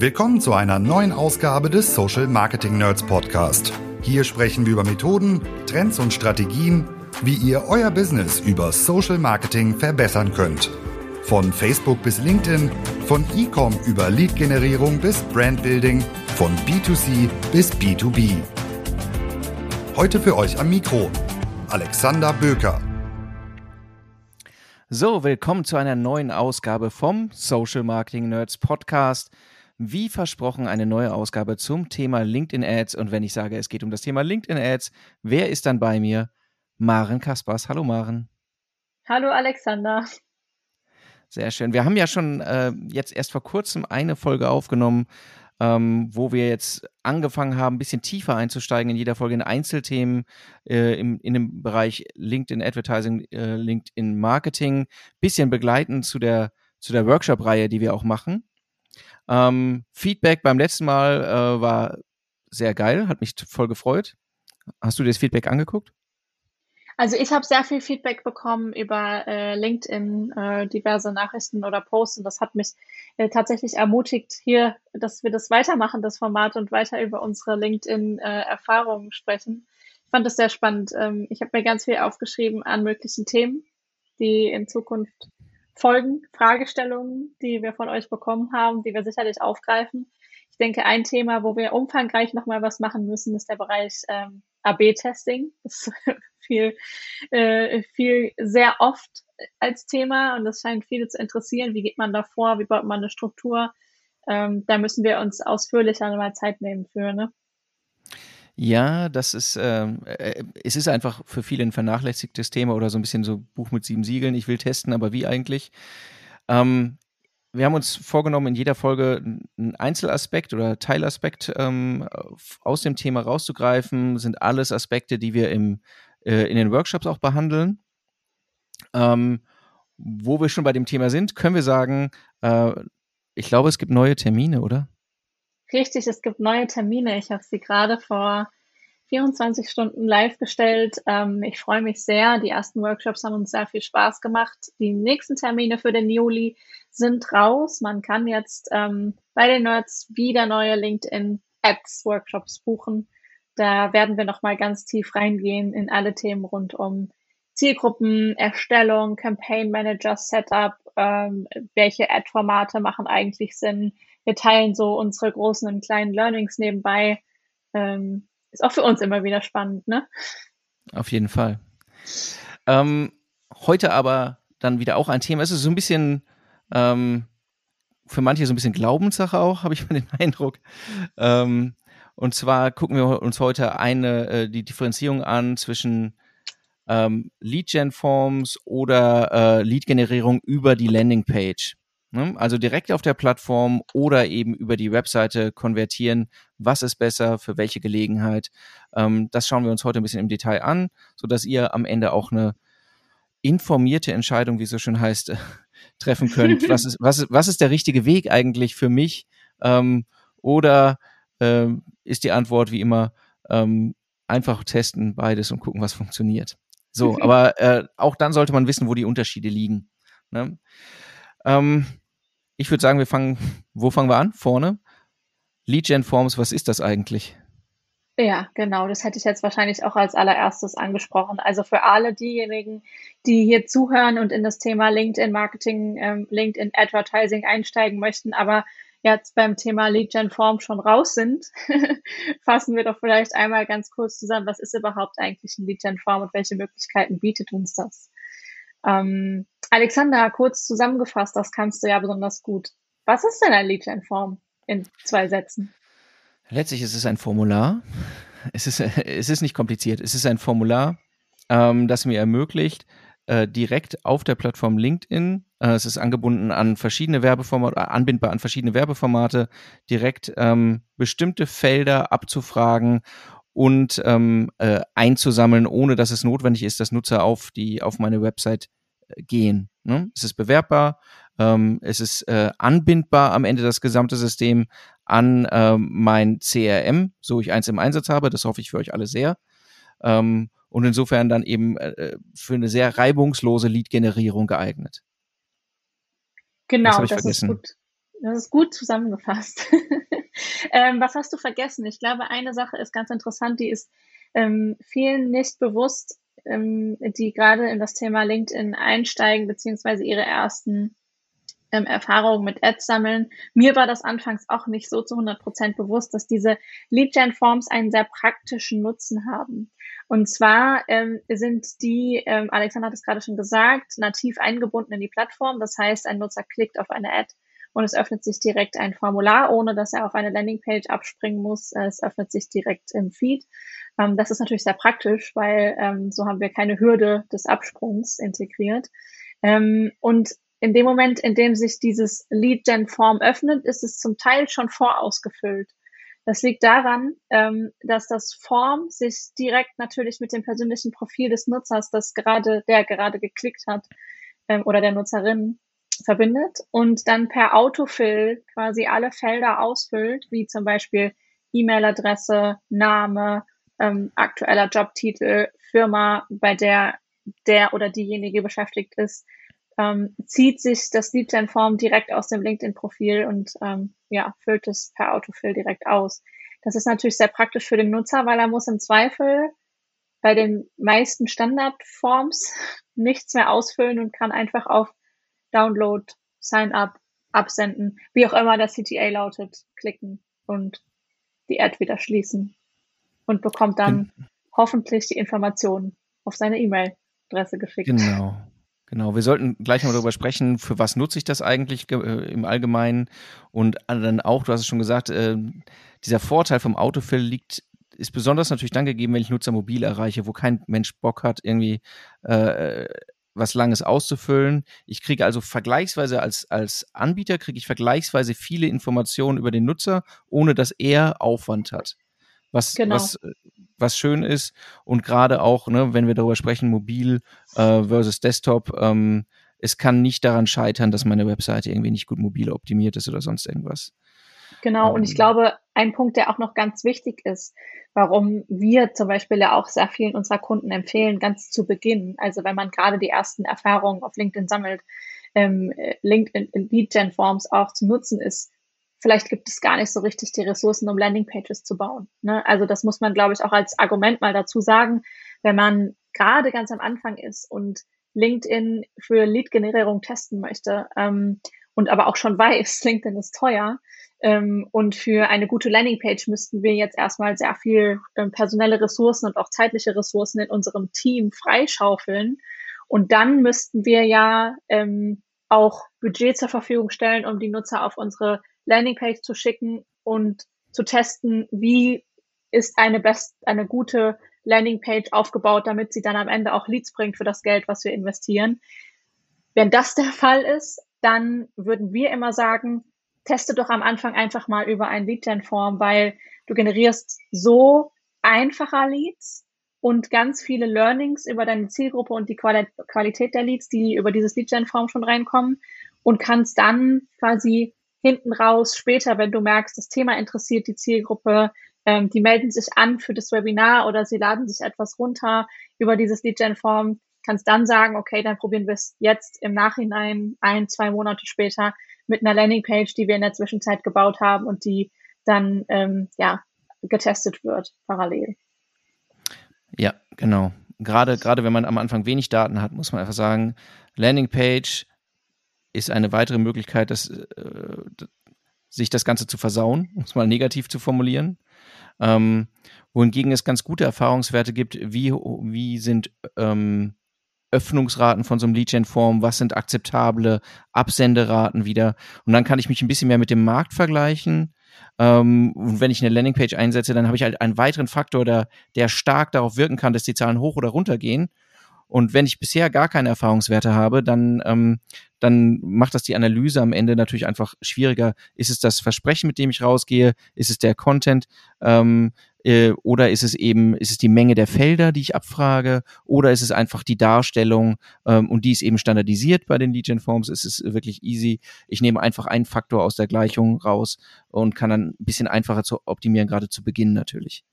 Willkommen zu einer neuen Ausgabe des Social Marketing Nerds Podcast. Hier sprechen wir über Methoden, Trends und Strategien, wie ihr euer Business über Social Marketing verbessern könnt. Von Facebook bis LinkedIn, von E-Com über Lead-Generierung bis Brandbuilding, von B2C bis B2B. Heute für euch am Mikro Alexander Böker. So, willkommen zu einer neuen Ausgabe vom Social Marketing Nerds Podcast. Wie versprochen, eine neue Ausgabe zum Thema LinkedIn Ads. Und wenn ich sage, es geht um das Thema LinkedIn Ads, wer ist dann bei mir? Maren Kaspers. Hallo Maren. Hallo Alexander. Sehr schön. Wir haben ja schon äh, jetzt erst vor kurzem eine Folge aufgenommen, ähm, wo wir jetzt angefangen haben, ein bisschen tiefer einzusteigen in jeder Folge in Einzelthemen äh, im, in dem Bereich LinkedIn Advertising, äh, LinkedIn Marketing, bisschen begleitend zu der, zu der Workshop-Reihe, die wir auch machen. Ähm, Feedback beim letzten Mal äh, war sehr geil, hat mich voll gefreut. Hast du dir das Feedback angeguckt? Also ich habe sehr viel Feedback bekommen über äh, LinkedIn, äh, diverse Nachrichten oder Posts und das hat mich äh, tatsächlich ermutigt, hier, dass wir das weitermachen, das Format und weiter über unsere LinkedIn-Erfahrungen sprechen. Ich fand das sehr spannend. Ähm, ich habe mir ganz viel aufgeschrieben an möglichen Themen, die in Zukunft Folgen, Fragestellungen, die wir von euch bekommen haben, die wir sicherlich aufgreifen. Ich denke, ein Thema, wo wir umfangreich nochmal was machen müssen, ist der Bereich ähm, AB-Testing. Das ist viel, äh, viel sehr oft als Thema und das scheint viele zu interessieren. Wie geht man da vor? Wie baut man eine Struktur? Ähm, da müssen wir uns ausführlicher mal Zeit nehmen für. Ne? Ja, das ist, ähm, äh, es ist einfach für viele ein vernachlässigtes Thema oder so ein bisschen so Buch mit sieben Siegeln. Ich will testen, aber wie eigentlich? Ähm, wir haben uns vorgenommen, in jeder Folge einen Einzelaspekt oder Teilaspekt ähm, aus dem Thema rauszugreifen. Sind alles Aspekte, die wir im, äh, in den Workshops auch behandeln. Ähm, wo wir schon bei dem Thema sind, können wir sagen, äh, ich glaube, es gibt neue Termine, oder? Richtig, es gibt neue Termine. Ich habe sie gerade vor 24 Stunden live gestellt. Ähm, ich freue mich sehr. Die ersten Workshops haben uns sehr viel Spaß gemacht. Die nächsten Termine für den Juli sind raus. Man kann jetzt ähm, bei den Nerds wieder neue LinkedIn Ads Workshops buchen. Da werden wir nochmal ganz tief reingehen in alle Themen rund um Zielgruppen, Erstellung, Campaign Manager, Setup, ähm, welche Ad-Formate machen eigentlich Sinn, wir teilen so unsere großen und kleinen Learnings nebenbei. Ähm, ist auch für uns immer wieder spannend, ne? Auf jeden Fall. Ähm, heute aber dann wieder auch ein Thema. Es ist so ein bisschen ähm, für manche so ein bisschen Glaubenssache auch, habe ich mal den Eindruck. Ähm, und zwar gucken wir uns heute eine äh, die Differenzierung an zwischen ähm, Lead-Gen-Forms oder äh, Lead-Generierung über die Landingpage. Ne? Also direkt auf der Plattform oder eben über die Webseite konvertieren. Was ist besser für welche Gelegenheit? Ähm, das schauen wir uns heute ein bisschen im Detail an, sodass ihr am Ende auch eine informierte Entscheidung, wie es so schön heißt, treffen könnt. Was ist, was, ist, was ist der richtige Weg eigentlich für mich? Ähm, oder ähm, ist die Antwort wie immer einfach testen beides und gucken, was funktioniert. So, aber äh, auch dann sollte man wissen, wo die Unterschiede liegen. Ne? Ähm, ich würde sagen, wir fangen, wo fangen wir an? Vorne. Lead Gen Forms, was ist das eigentlich? Ja, genau, das hätte ich jetzt wahrscheinlich auch als allererstes angesprochen. Also für alle diejenigen, die hier zuhören und in das Thema LinkedIn Marketing, ähm, LinkedIn Advertising einsteigen möchten, aber jetzt beim Thema Lead Gen Form schon raus sind, fassen wir doch vielleicht einmal ganz kurz zusammen, was ist überhaupt eigentlich ein Lead Gen Form und welche Möglichkeiten bietet uns das? Ähm, Alexander, kurz zusammengefasst, das kannst du ja besonders gut. Was ist denn ein Lead-Gen-Form in zwei Sätzen? Letztlich ist es ein Formular. Es ist, es ist nicht kompliziert. Es ist ein Formular, ähm, das mir ermöglicht, äh, direkt auf der Plattform LinkedIn, äh, es ist angebunden an verschiedene Werbeformate, äh, anbindbar an verschiedene Werbeformate, direkt ähm, bestimmte Felder abzufragen und ähm, äh, einzusammeln, ohne dass es notwendig ist, dass Nutzer auf die auf meine Website gehen. Ne? Es ist bewerbbar, ähm, es ist äh, anbindbar am Ende das gesamte System an ähm, mein CRM, so ich eins im Einsatz habe. Das hoffe ich für euch alle sehr. Ähm, und insofern dann eben äh, für eine sehr reibungslose Lead-Generierung geeignet. Genau, das, das ist gut. Das ist gut zusammengefasst. ähm, was hast du vergessen? Ich glaube, eine Sache ist ganz interessant, die ist ähm, vielen nicht bewusst, ähm, die gerade in das Thema LinkedIn einsteigen, beziehungsweise ihre ersten ähm, Erfahrungen mit Ads sammeln. Mir war das anfangs auch nicht so zu 100 Prozent bewusst, dass diese Lead-Gen-Forms einen sehr praktischen Nutzen haben. Und zwar ähm, sind die, ähm, Alexander hat es gerade schon gesagt, nativ eingebunden in die Plattform. Das heißt, ein Nutzer klickt auf eine Ad und es öffnet sich direkt ein Formular, ohne dass er auf eine Landingpage abspringen muss. Es öffnet sich direkt im Feed. Ähm, das ist natürlich sehr praktisch, weil ähm, so haben wir keine Hürde des Absprungs integriert. Ähm, und in dem Moment, in dem sich dieses Lead-Gen-Form öffnet, ist es zum Teil schon vorausgefüllt. Das liegt daran, ähm, dass das Form sich direkt natürlich mit dem persönlichen Profil des Nutzers, das gerade, der gerade geklickt hat, ähm, oder der Nutzerin verbindet und dann per Autofill quasi alle Felder ausfüllt, wie zum Beispiel E-Mail-Adresse, Name, ähm, aktueller Jobtitel, Firma, bei der der oder diejenige beschäftigt ist, ähm, zieht sich das Lead-Gen-Form direkt aus dem LinkedIn-Profil und ähm, ja, füllt es per Autofill direkt aus. Das ist natürlich sehr praktisch für den Nutzer, weil er muss im Zweifel bei den meisten Standardforms nichts mehr ausfüllen und kann einfach auf Download, Sign up, absenden, wie auch immer der CTA lautet, klicken und die Ad wieder schließen und bekommt dann genau. hoffentlich die Informationen auf seine E-Mail-Adresse geschickt. Genau. Genau, wir sollten gleich mal darüber sprechen, für was nutze ich das eigentlich äh, im Allgemeinen und dann auch, du hast es schon gesagt, äh, dieser Vorteil vom Autofill liegt ist besonders natürlich dann gegeben, wenn ich Nutzer mobil erreiche, wo kein Mensch Bock hat, irgendwie äh, was Langes auszufüllen. Ich kriege also vergleichsweise als, als Anbieter, kriege ich vergleichsweise viele Informationen über den Nutzer, ohne dass er Aufwand hat. Was, genau. was, was schön ist und gerade auch, ne, wenn wir darüber sprechen, mobil äh, versus Desktop, ähm, es kann nicht daran scheitern, dass meine Webseite irgendwie nicht gut mobil optimiert ist oder sonst irgendwas. Genau, und ich ähm. glaube, ein Punkt, der auch noch ganz wichtig ist, warum wir zum Beispiel ja auch sehr vielen unserer Kunden empfehlen, ganz zu Beginn, also wenn man gerade die ersten Erfahrungen auf LinkedIn sammelt, ähm, LinkedIn Lead Gen Forms auch zu nutzen ist, vielleicht gibt es gar nicht so richtig die Ressourcen, um Landingpages zu bauen. Ne? Also das muss man, glaube ich, auch als Argument mal dazu sagen, wenn man gerade ganz am Anfang ist und LinkedIn für Lead-Generierung testen möchte ähm, und aber auch schon weiß, LinkedIn ist teuer, ähm, und für eine gute Landingpage müssten wir jetzt erstmal sehr viel ähm, personelle Ressourcen und auch zeitliche Ressourcen in unserem Team freischaufeln. Und dann müssten wir ja ähm, auch Budget zur Verfügung stellen, um die Nutzer auf unsere Landingpage zu schicken und zu testen, wie ist eine best, eine gute Landingpage aufgebaut, damit sie dann am Ende auch Leads bringt für das Geld, was wir investieren. Wenn das der Fall ist, dann würden wir immer sagen, teste doch am Anfang einfach mal über ein Lead-Gen-Form, weil du generierst so einfacher Leads und ganz viele Learnings über deine Zielgruppe und die Qualität der Leads, die über dieses Lead-Gen-Form schon reinkommen und kannst dann quasi hinten raus später, wenn du merkst, das Thema interessiert die Zielgruppe, ähm, die melden sich an für das Webinar oder sie laden sich etwas runter über dieses Lead-Gen-Form, kannst dann sagen, okay, dann probieren wir es jetzt im Nachhinein, ein, zwei Monate später mit einer Landingpage, die wir in der Zwischenzeit gebaut haben und die dann ähm, ja getestet wird parallel. Ja, genau. Gerade, gerade wenn man am Anfang wenig Daten hat, muss man einfach sagen, Landingpage ist eine weitere Möglichkeit, das, äh, sich das Ganze zu versauen, um es mal negativ zu formulieren. Ähm, wohingegen es ganz gute Erfahrungswerte gibt, wie, wie sind ähm, Öffnungsraten von so einem Lead-Gen-Form, was sind akzeptable Absenderaten wieder. Und dann kann ich mich ein bisschen mehr mit dem Markt vergleichen. Ähm, und wenn ich eine Landingpage einsetze, dann habe ich halt einen weiteren Faktor, der, der stark darauf wirken kann, dass die Zahlen hoch oder runter gehen. Und wenn ich bisher gar keine Erfahrungswerte habe, dann, ähm, dann macht das die Analyse am Ende natürlich einfach schwieriger. Ist es das Versprechen, mit dem ich rausgehe? Ist es der Content? Ähm, äh, oder ist es eben, ist es die Menge der Felder, die ich abfrage? Oder ist es einfach die Darstellung ähm, und die ist eben standardisiert bei den Legion Forms? Es ist wirklich easy. Ich nehme einfach einen Faktor aus der Gleichung raus und kann dann ein bisschen einfacher zu optimieren, gerade zu Beginn natürlich.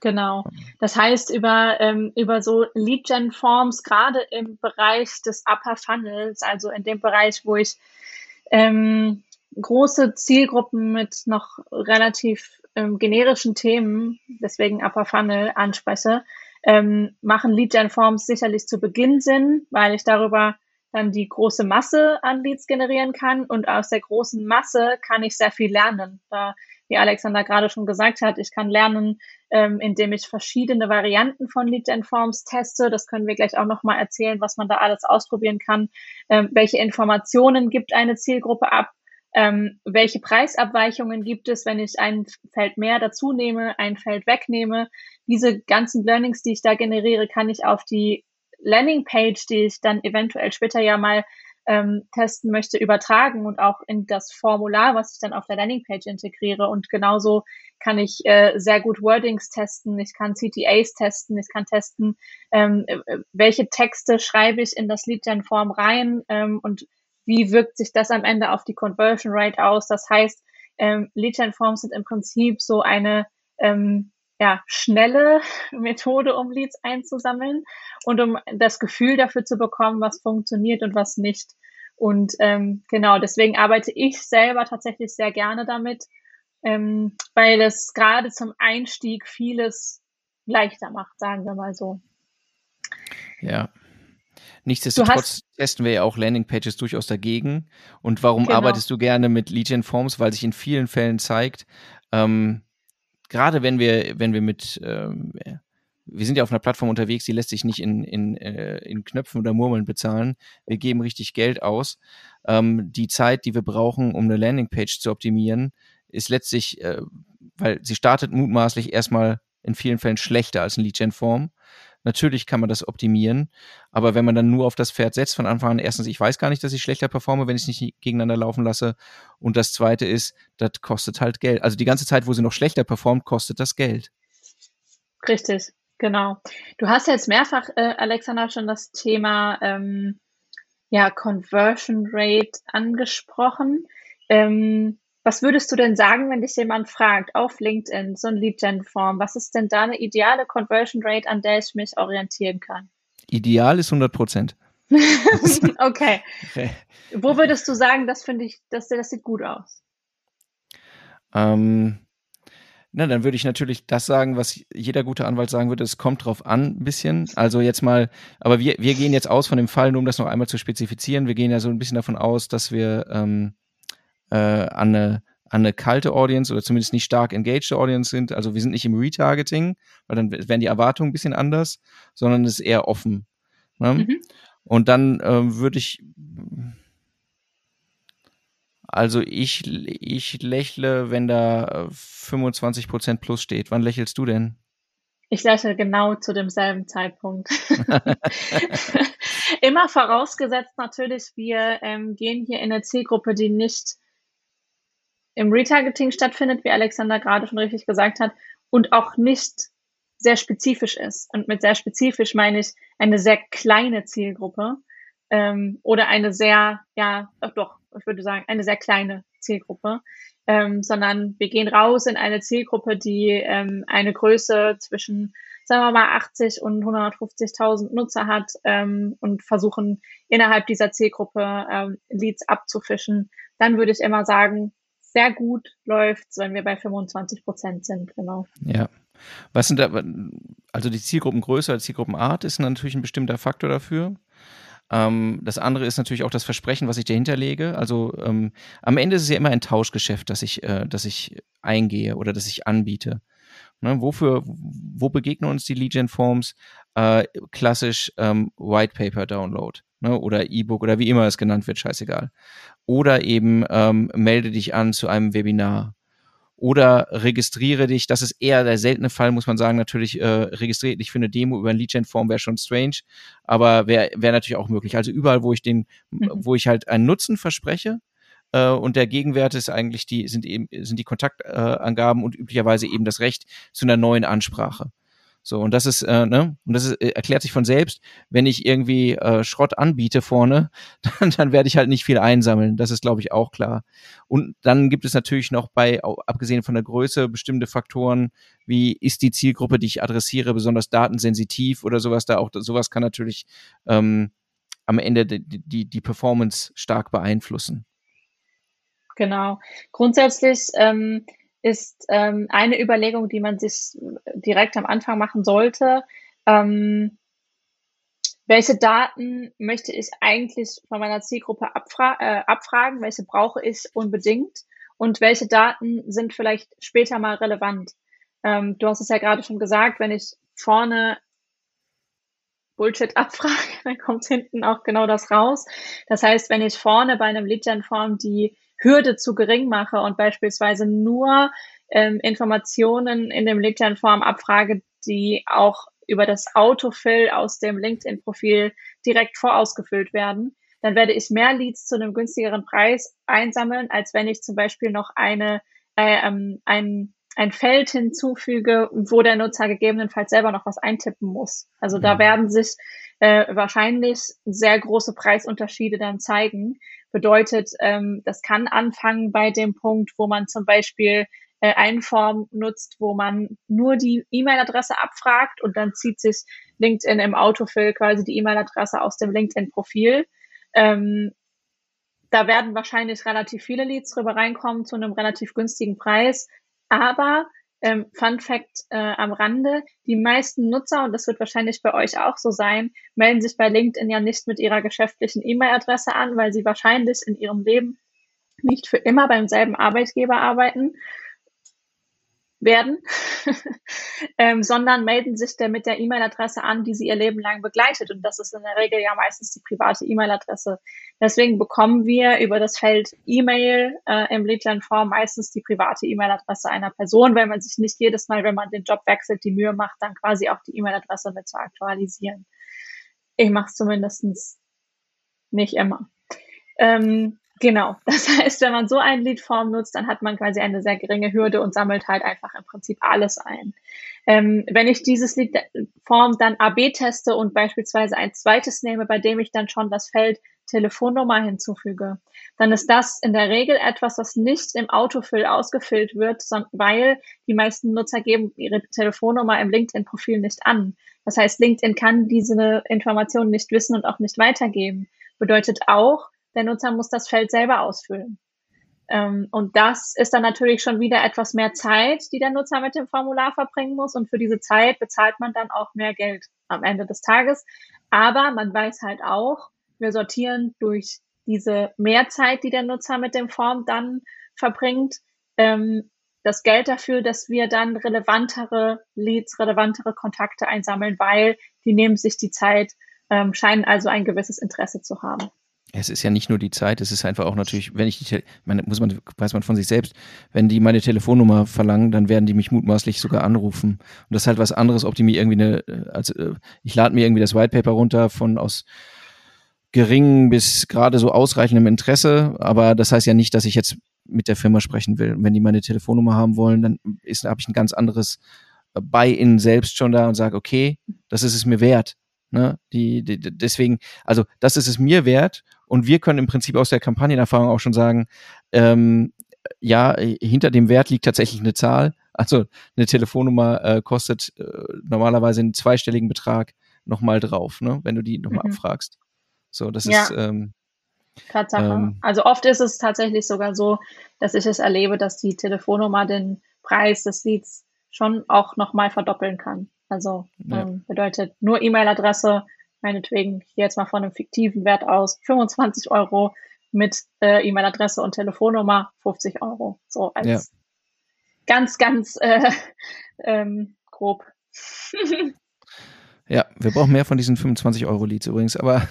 Genau. Das heißt, über, ähm, über so Lead-Gen-Forms, gerade im Bereich des Upper Funnels, also in dem Bereich, wo ich ähm, große Zielgruppen mit noch relativ ähm, generischen Themen, deswegen Upper Funnel anspreche, ähm, machen Lead Gen Forms sicherlich zu Beginn Sinn, weil ich darüber dann die große Masse an Leads generieren kann und aus der großen Masse kann ich sehr viel lernen. Da, wie Alexander gerade schon gesagt hat, ich kann lernen, ähm, indem ich verschiedene Varianten von Lead Gen Forms teste. Das können wir gleich auch nochmal erzählen, was man da alles ausprobieren kann. Ähm, welche Informationen gibt eine Zielgruppe ab? Ähm, welche Preisabweichungen gibt es, wenn ich ein Feld mehr dazu nehme, ein Feld wegnehme? Diese ganzen Learnings, die ich da generiere, kann ich auf die Landingpage, die ich dann eventuell später ja mal ähm, testen möchte, übertragen und auch in das Formular, was ich dann auf der Landingpage integriere. Und genauso kann ich äh, sehr gut Wordings testen, ich kann CTAs testen, ich kann testen, ähm, äh, welche Texte schreibe ich in das Lead-Gen-Form rein ähm, und wie wirkt sich das am Ende auf die Conversion Rate aus. Das heißt, ähm, Lead-Gen-Forms sind im Prinzip so eine ähm, ja, schnelle Methode, um Leads einzusammeln und um das Gefühl dafür zu bekommen, was funktioniert und was nicht. Und ähm, genau, deswegen arbeite ich selber tatsächlich sehr gerne damit, ähm, weil es gerade zum Einstieg vieles leichter macht, sagen wir mal so. Ja. Nichtsdestotrotz testen wir ja auch Landingpages durchaus dagegen. Und warum genau. arbeitest du gerne mit Gen Forms? Weil sich in vielen Fällen zeigt, ähm, gerade wenn wir, wenn wir mit, ähm, wir sind ja auf einer Plattform unterwegs, die lässt sich nicht in, in, äh, in Knöpfen oder Murmeln bezahlen. Wir geben richtig Geld aus. Ähm, die Zeit, die wir brauchen, um eine Landingpage zu optimieren, ist letztlich, äh, weil sie startet mutmaßlich erstmal in vielen Fällen schlechter als ein Lead-Gen-Form. Natürlich kann man das optimieren, aber wenn man dann nur auf das Pferd setzt von Anfang an, erstens, ich weiß gar nicht, dass ich schlechter performe, wenn ich es nicht gegeneinander laufen lasse. Und das zweite ist, das kostet halt Geld. Also die ganze Zeit, wo sie noch schlechter performt, kostet das Geld. Richtig, genau. Du hast jetzt mehrfach, äh, Alexander, schon das Thema ähm, ja, Conversion Rate angesprochen. Ähm, was würdest du denn sagen, wenn dich jemand fragt auf LinkedIn, so ein Lead-Gen-Form, was ist denn da eine ideale Conversion Rate, an der ich mich orientieren kann? Ideal ist 100 Prozent. okay. okay. Wo würdest du sagen, das finde ich, das, das sieht gut aus? Ähm, na, dann würde ich natürlich das sagen, was jeder gute Anwalt sagen würde. Es kommt drauf an, ein bisschen. Also jetzt mal, aber wir, wir gehen jetzt aus von dem Fall, nur um das noch einmal zu spezifizieren. Wir gehen ja so ein bisschen davon aus, dass wir ähm, äh, an, eine, an eine kalte Audience oder zumindest nicht stark engaged Audience sind. Also wir sind nicht im Retargeting, weil dann wären die Erwartungen ein bisschen anders, sondern es ist eher offen. Ne? Mhm. Und dann äh, würde ich, also ich, ich lächle, wenn da 25% plus steht. Wann lächelst du denn? Ich lächle genau zu demselben Zeitpunkt. Immer vorausgesetzt natürlich, wir ähm, gehen hier in eine Zielgruppe, die nicht im Retargeting stattfindet, wie Alexander gerade schon richtig gesagt hat, und auch nicht sehr spezifisch ist. Und mit sehr spezifisch meine ich eine sehr kleine Zielgruppe ähm, oder eine sehr, ja, doch, ich würde sagen, eine sehr kleine Zielgruppe, ähm, sondern wir gehen raus in eine Zielgruppe, die ähm, eine Größe zwischen, sagen wir mal, 80 und 150.000 Nutzer hat ähm, und versuchen innerhalb dieser Zielgruppe ähm, Leads abzufischen. Dann würde ich immer sagen, sehr gut läuft, wenn wir bei 25 Prozent sind, genau. Ja. Was sind da, also die Zielgruppengröße als Zielgruppenart ist natürlich ein bestimmter Faktor dafür. Ähm, das andere ist natürlich auch das Versprechen, was ich dahinter lege. Also ähm, am Ende ist es ja immer ein Tauschgeschäft, das ich, äh, das ich eingehe oder das ich anbiete. Ne, wofür, wo begegnen uns die Gen Forms? Äh, klassisch ähm, White Paper Download ne, oder E-Book oder wie immer es genannt wird, scheißegal. Oder eben ähm, melde dich an zu einem Webinar. Oder registriere dich, das ist eher der seltene Fall, muss man sagen, natürlich äh, registriere dich für eine Demo über ein Lead-Gen-Form wäre schon strange, aber wäre wär natürlich auch möglich. Also überall, wo ich den, mhm. wo ich halt einen Nutzen verspreche, äh, und der Gegenwert ist eigentlich die, sind eben, sind die Kontaktangaben äh, und üblicherweise eben das Recht zu einer neuen Ansprache. So, und das ist, äh, ne, und das ist, äh, erklärt sich von selbst, wenn ich irgendwie äh, Schrott anbiete vorne, dann, dann werde ich halt nicht viel einsammeln. Das ist, glaube ich, auch klar. Und dann gibt es natürlich noch bei, abgesehen von der Größe, bestimmte Faktoren, wie ist die Zielgruppe, die ich adressiere, besonders datensensitiv oder sowas da auch, sowas kann natürlich ähm, am Ende die, die, die Performance stark beeinflussen. Genau. Grundsätzlich ähm, ist ähm, eine Überlegung, die man sich direkt am Anfang machen sollte, ähm, welche Daten möchte ich eigentlich von meiner Zielgruppe abfra äh, abfragen, welche brauche ich unbedingt und welche Daten sind vielleicht später mal relevant. Ähm, du hast es ja gerade schon gesagt, wenn ich vorne Bullshit abfrage, dann kommt hinten auch genau das raus. Das heißt, wenn ich vorne bei einem Lead-Gen-Form die Hürde zu gering mache und beispielsweise nur ähm, Informationen in dem LinkedIn-Form abfrage, die auch über das Autofill aus dem LinkedIn-Profil direkt vorausgefüllt werden, dann werde ich mehr Leads zu einem günstigeren Preis einsammeln, als wenn ich zum Beispiel noch eine, äh, ähm, ein, ein Feld hinzufüge, wo der Nutzer gegebenenfalls selber noch was eintippen muss. Also da mhm. werden sich äh, wahrscheinlich sehr große Preisunterschiede dann zeigen. Bedeutet, ähm, das kann anfangen bei dem Punkt, wo man zum Beispiel äh, eine Form nutzt, wo man nur die E-Mail-Adresse abfragt und dann zieht sich LinkedIn im Autofill quasi die E-Mail-Adresse aus dem LinkedIn-Profil. Ähm, da werden wahrscheinlich relativ viele Leads drüber reinkommen zu einem relativ günstigen Preis. Aber ähm, Fun Fact äh, am Rande, die meisten Nutzer, und das wird wahrscheinlich bei euch auch so sein, melden sich bei LinkedIn ja nicht mit ihrer geschäftlichen E-Mail-Adresse an, weil sie wahrscheinlich in ihrem Leben nicht für immer beim selben Arbeitgeber arbeiten werden, ähm, sondern melden sich der mit der E-Mail-Adresse an, die sie ihr Leben lang begleitet. Und das ist in der Regel ja meistens die private E-Mail-Adresse. Deswegen bekommen wir über das Feld E-Mail äh, im Leadline-Form meistens die private E-Mail-Adresse einer Person, weil man sich nicht jedes Mal, wenn man den Job wechselt, die Mühe macht, dann quasi auch die E-Mail-Adresse mit zu aktualisieren. Ich mache es zumindest nicht immer. Ähm, Genau. Das heißt, wenn man so ein Leadform nutzt, dann hat man quasi eine sehr geringe Hürde und sammelt halt einfach im Prinzip alles ein. Ähm, wenn ich dieses Leadform dann AB teste und beispielsweise ein zweites nehme, bei dem ich dann schon das Feld Telefonnummer hinzufüge, dann ist das in der Regel etwas, was nicht im Autofill ausgefüllt wird, weil die meisten Nutzer geben ihre Telefonnummer im LinkedIn-Profil nicht an. Das heißt, LinkedIn kann diese Informationen nicht wissen und auch nicht weitergeben. Bedeutet auch, der Nutzer muss das Feld selber ausfüllen. Ähm, und das ist dann natürlich schon wieder etwas mehr Zeit, die der Nutzer mit dem Formular verbringen muss. Und für diese Zeit bezahlt man dann auch mehr Geld am Ende des Tages. Aber man weiß halt auch, wir sortieren durch diese Mehrzeit, die der Nutzer mit dem Form dann verbringt, ähm, das Geld dafür, dass wir dann relevantere Leads, relevantere Kontakte einsammeln, weil die nehmen sich die Zeit, ähm, scheinen also ein gewisses Interesse zu haben es ist ja nicht nur die Zeit, es ist einfach auch natürlich, wenn ich die, meine, muss man, weiß man von sich selbst, wenn die meine Telefonnummer verlangen, dann werden die mich mutmaßlich sogar anrufen. Und das ist halt was anderes, ob die mir irgendwie eine, also ich lade mir irgendwie das White Paper runter von aus geringen bis gerade so ausreichendem Interesse, aber das heißt ja nicht, dass ich jetzt mit der Firma sprechen will. Wenn die meine Telefonnummer haben wollen, dann habe ich ein ganz anderes Buy-in selbst schon da und sage, okay, das ist es mir wert. Ne? Die, die, deswegen, also das ist es mir wert und wir können im Prinzip aus der Kampagnenerfahrung auch schon sagen, ähm, ja, hinter dem Wert liegt tatsächlich eine Zahl. Also eine Telefonnummer äh, kostet äh, normalerweise einen zweistelligen Betrag nochmal drauf, ne? wenn du die nochmal mhm. abfragst. So, das ja. ist ähm, Tatsache. Ähm, also oft ist es tatsächlich sogar so, dass ich es erlebe, dass die Telefonnummer den Preis des Leads schon auch nochmal verdoppeln kann. Also ja. ähm, bedeutet nur E-Mail-Adresse, meinetwegen hier jetzt mal von einem fiktiven Wert aus, 25 Euro mit äh, E-Mail-Adresse und Telefonnummer 50 Euro. So als ja. ganz, ganz äh, ähm, grob. ja, wir brauchen mehr von diesen 25 Euro Leads übrigens, aber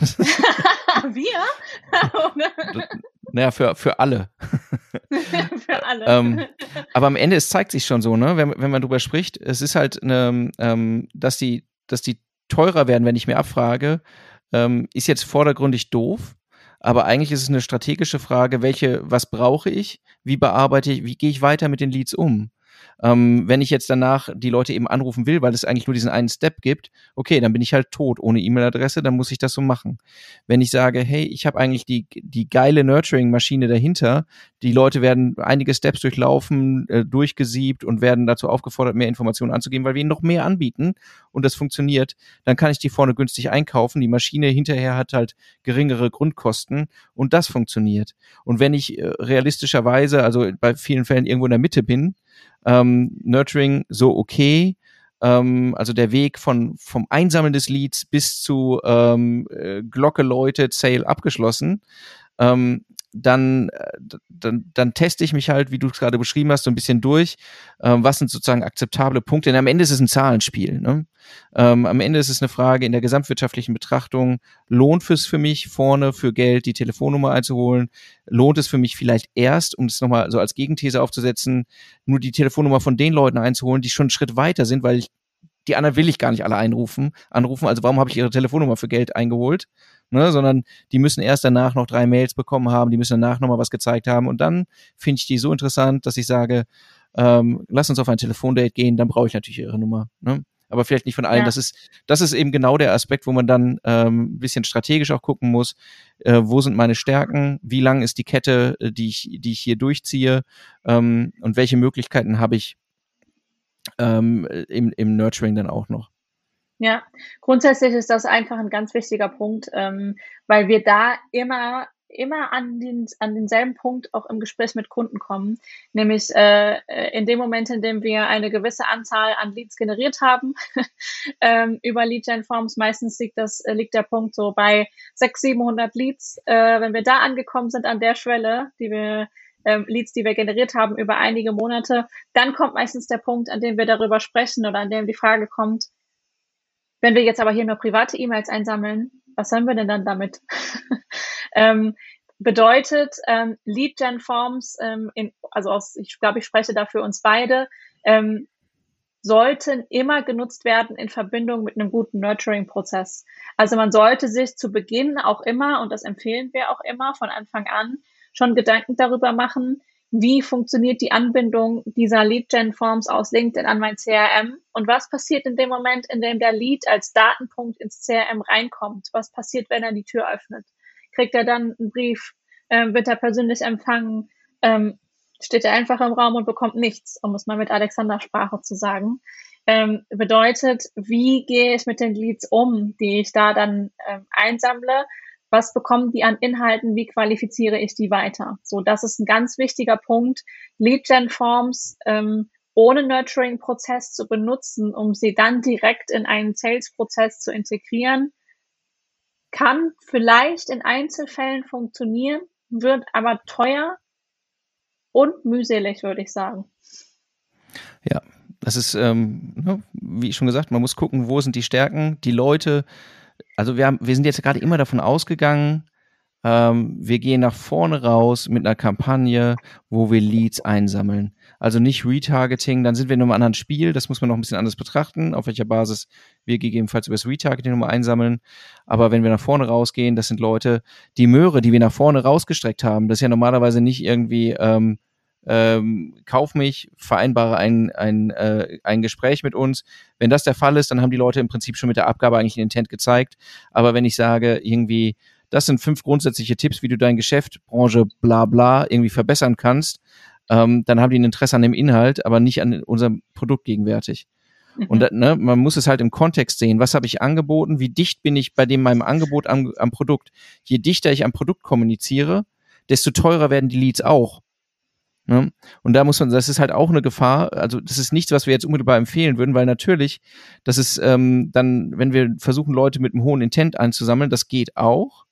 wir? naja, für, für alle. für alle. ähm, aber am Ende, es zeigt sich schon so, ne, wenn, wenn man drüber spricht, es ist halt, eine, ähm, dass die, dass die teurer werden, wenn ich mir abfrage, ähm, ist jetzt vordergründig doof. Aber eigentlich ist es eine strategische Frage, welche, was brauche ich, wie bearbeite ich, wie gehe ich weiter mit den Leads um? Ähm, wenn ich jetzt danach die Leute eben anrufen will, weil es eigentlich nur diesen einen Step gibt, okay, dann bin ich halt tot ohne E-Mail-Adresse, dann muss ich das so machen. Wenn ich sage, hey, ich habe eigentlich die, die geile Nurturing-Maschine dahinter, die Leute werden einige Steps durchlaufen, äh, durchgesiebt und werden dazu aufgefordert, mehr Informationen anzugeben, weil wir ihnen noch mehr anbieten und das funktioniert, dann kann ich die vorne günstig einkaufen. Die Maschine hinterher hat halt geringere Grundkosten und das funktioniert. Und wenn ich äh, realistischerweise, also bei vielen Fällen irgendwo in der Mitte bin, ähm, Nurturing so okay, ähm, also der Weg von vom Einsammeln des Leads bis zu ähm, äh, Glocke läutet, Sale abgeschlossen, ähm, dann, äh, dann, dann teste ich mich halt, wie du es gerade beschrieben hast, so ein bisschen durch. Ähm, was sind sozusagen akzeptable Punkte? Denn am Ende ist es ein Zahlenspiel. Ne? Ähm, am Ende ist es eine Frage in der gesamtwirtschaftlichen Betrachtung, lohnt es für mich vorne für Geld die Telefonnummer einzuholen? Lohnt es für mich vielleicht erst, um es nochmal so als Gegenthese aufzusetzen, nur die Telefonnummer von den Leuten einzuholen, die schon einen Schritt weiter sind, weil ich die anderen will ich gar nicht alle einrufen, anrufen. Also warum habe ich ihre Telefonnummer für Geld eingeholt? Ne, sondern die müssen erst danach noch drei Mails bekommen haben, die müssen danach nochmal was gezeigt haben und dann finde ich die so interessant, dass ich sage, ähm, lass uns auf ein Telefondate gehen, dann brauche ich natürlich ihre Nummer. Ne? Aber vielleicht nicht von allen. Ja. Das ist, das ist eben genau der Aspekt, wo man dann ähm, ein bisschen strategisch auch gucken muss, äh, wo sind meine Stärken, wie lang ist die Kette, äh, die ich, die ich hier durchziehe ähm, und welche Möglichkeiten habe ich, ähm, im, im Nurturing dann auch noch. Ja, grundsätzlich ist das einfach ein ganz wichtiger Punkt, ähm, weil wir da immer immer an, den, an denselben Punkt auch im Gespräch mit Kunden kommen, nämlich äh, in dem Moment, in dem wir eine gewisse Anzahl an Leads generiert haben ähm, über Lead Gen Forms. Meistens liegt das liegt der Punkt so bei 600, 700 Leads. Äh, wenn wir da angekommen sind an der Schwelle, die wir ähm, Leads, die wir generiert haben über einige Monate, dann kommt meistens der Punkt, an dem wir darüber sprechen oder an dem die Frage kommt, wenn wir jetzt aber hier nur private E-Mails einsammeln, was sollen wir denn dann damit? ähm, bedeutet ähm, Lead Gen Forms, ähm, in, also aus, ich glaube, ich spreche da für uns beide, ähm, sollten immer genutzt werden in Verbindung mit einem guten Nurturing-Prozess. Also man sollte sich zu Beginn auch immer, und das empfehlen wir auch immer von Anfang an, schon Gedanken darüber machen, wie funktioniert die Anbindung dieser Lead-Gen-Forms aus LinkedIn an mein CRM und was passiert in dem Moment, in dem der Lead als Datenpunkt ins CRM reinkommt? Was passiert, wenn er die Tür öffnet? Kriegt er dann einen Brief? Ähm, wird er persönlich empfangen? Ähm, steht er einfach im Raum und bekommt nichts, um es mal mit Alexander Sprache zu sagen. Ähm, bedeutet, wie gehe ich mit den Leads um, die ich da dann ähm, einsammle? Was bekommen die an Inhalten, wie qualifiziere ich die weiter. So, das ist ein ganz wichtiger Punkt. Lead-Gen-Forms ähm, ohne Nurturing-Prozess zu benutzen, um sie dann direkt in einen Sales-Prozess zu integrieren, kann vielleicht in Einzelfällen funktionieren, wird aber teuer und mühselig, würde ich sagen. Ja, das ist, ähm, ne, wie schon gesagt, man muss gucken, wo sind die Stärken, die Leute, also wir, haben, wir sind jetzt gerade immer davon ausgegangen, ähm, wir gehen nach vorne raus mit einer Kampagne, wo wir Leads einsammeln. Also nicht Retargeting, dann sind wir in einem anderen Spiel, das muss man noch ein bisschen anders betrachten, auf welcher Basis wir gegebenenfalls über das Retargeting nochmal einsammeln. Aber wenn wir nach vorne rausgehen, das sind Leute, die Möhre, die wir nach vorne rausgestreckt haben, das ist ja normalerweise nicht irgendwie ähm, ähm, kauf mich, vereinbare ein, ein, äh, ein Gespräch mit uns. Wenn das der Fall ist, dann haben die Leute im Prinzip schon mit der Abgabe eigentlich den Intent gezeigt. Aber wenn ich sage, irgendwie, das sind fünf grundsätzliche Tipps, wie du dein Geschäft, Branche, bla bla, irgendwie verbessern kannst, ähm, dann haben die ein Interesse an dem Inhalt, aber nicht an unserem Produkt gegenwärtig. Mhm. Und ne, man muss es halt im Kontext sehen. Was habe ich angeboten? Wie dicht bin ich bei dem meinem Angebot am, am Produkt? Je dichter ich am Produkt kommuniziere, desto teurer werden die Leads auch. Ne? Und da muss man, das ist halt auch eine Gefahr. Also das ist nichts, was wir jetzt unmittelbar empfehlen würden, weil natürlich, das ist ähm, dann, wenn wir versuchen, Leute mit einem hohen Intent einzusammeln, das geht auch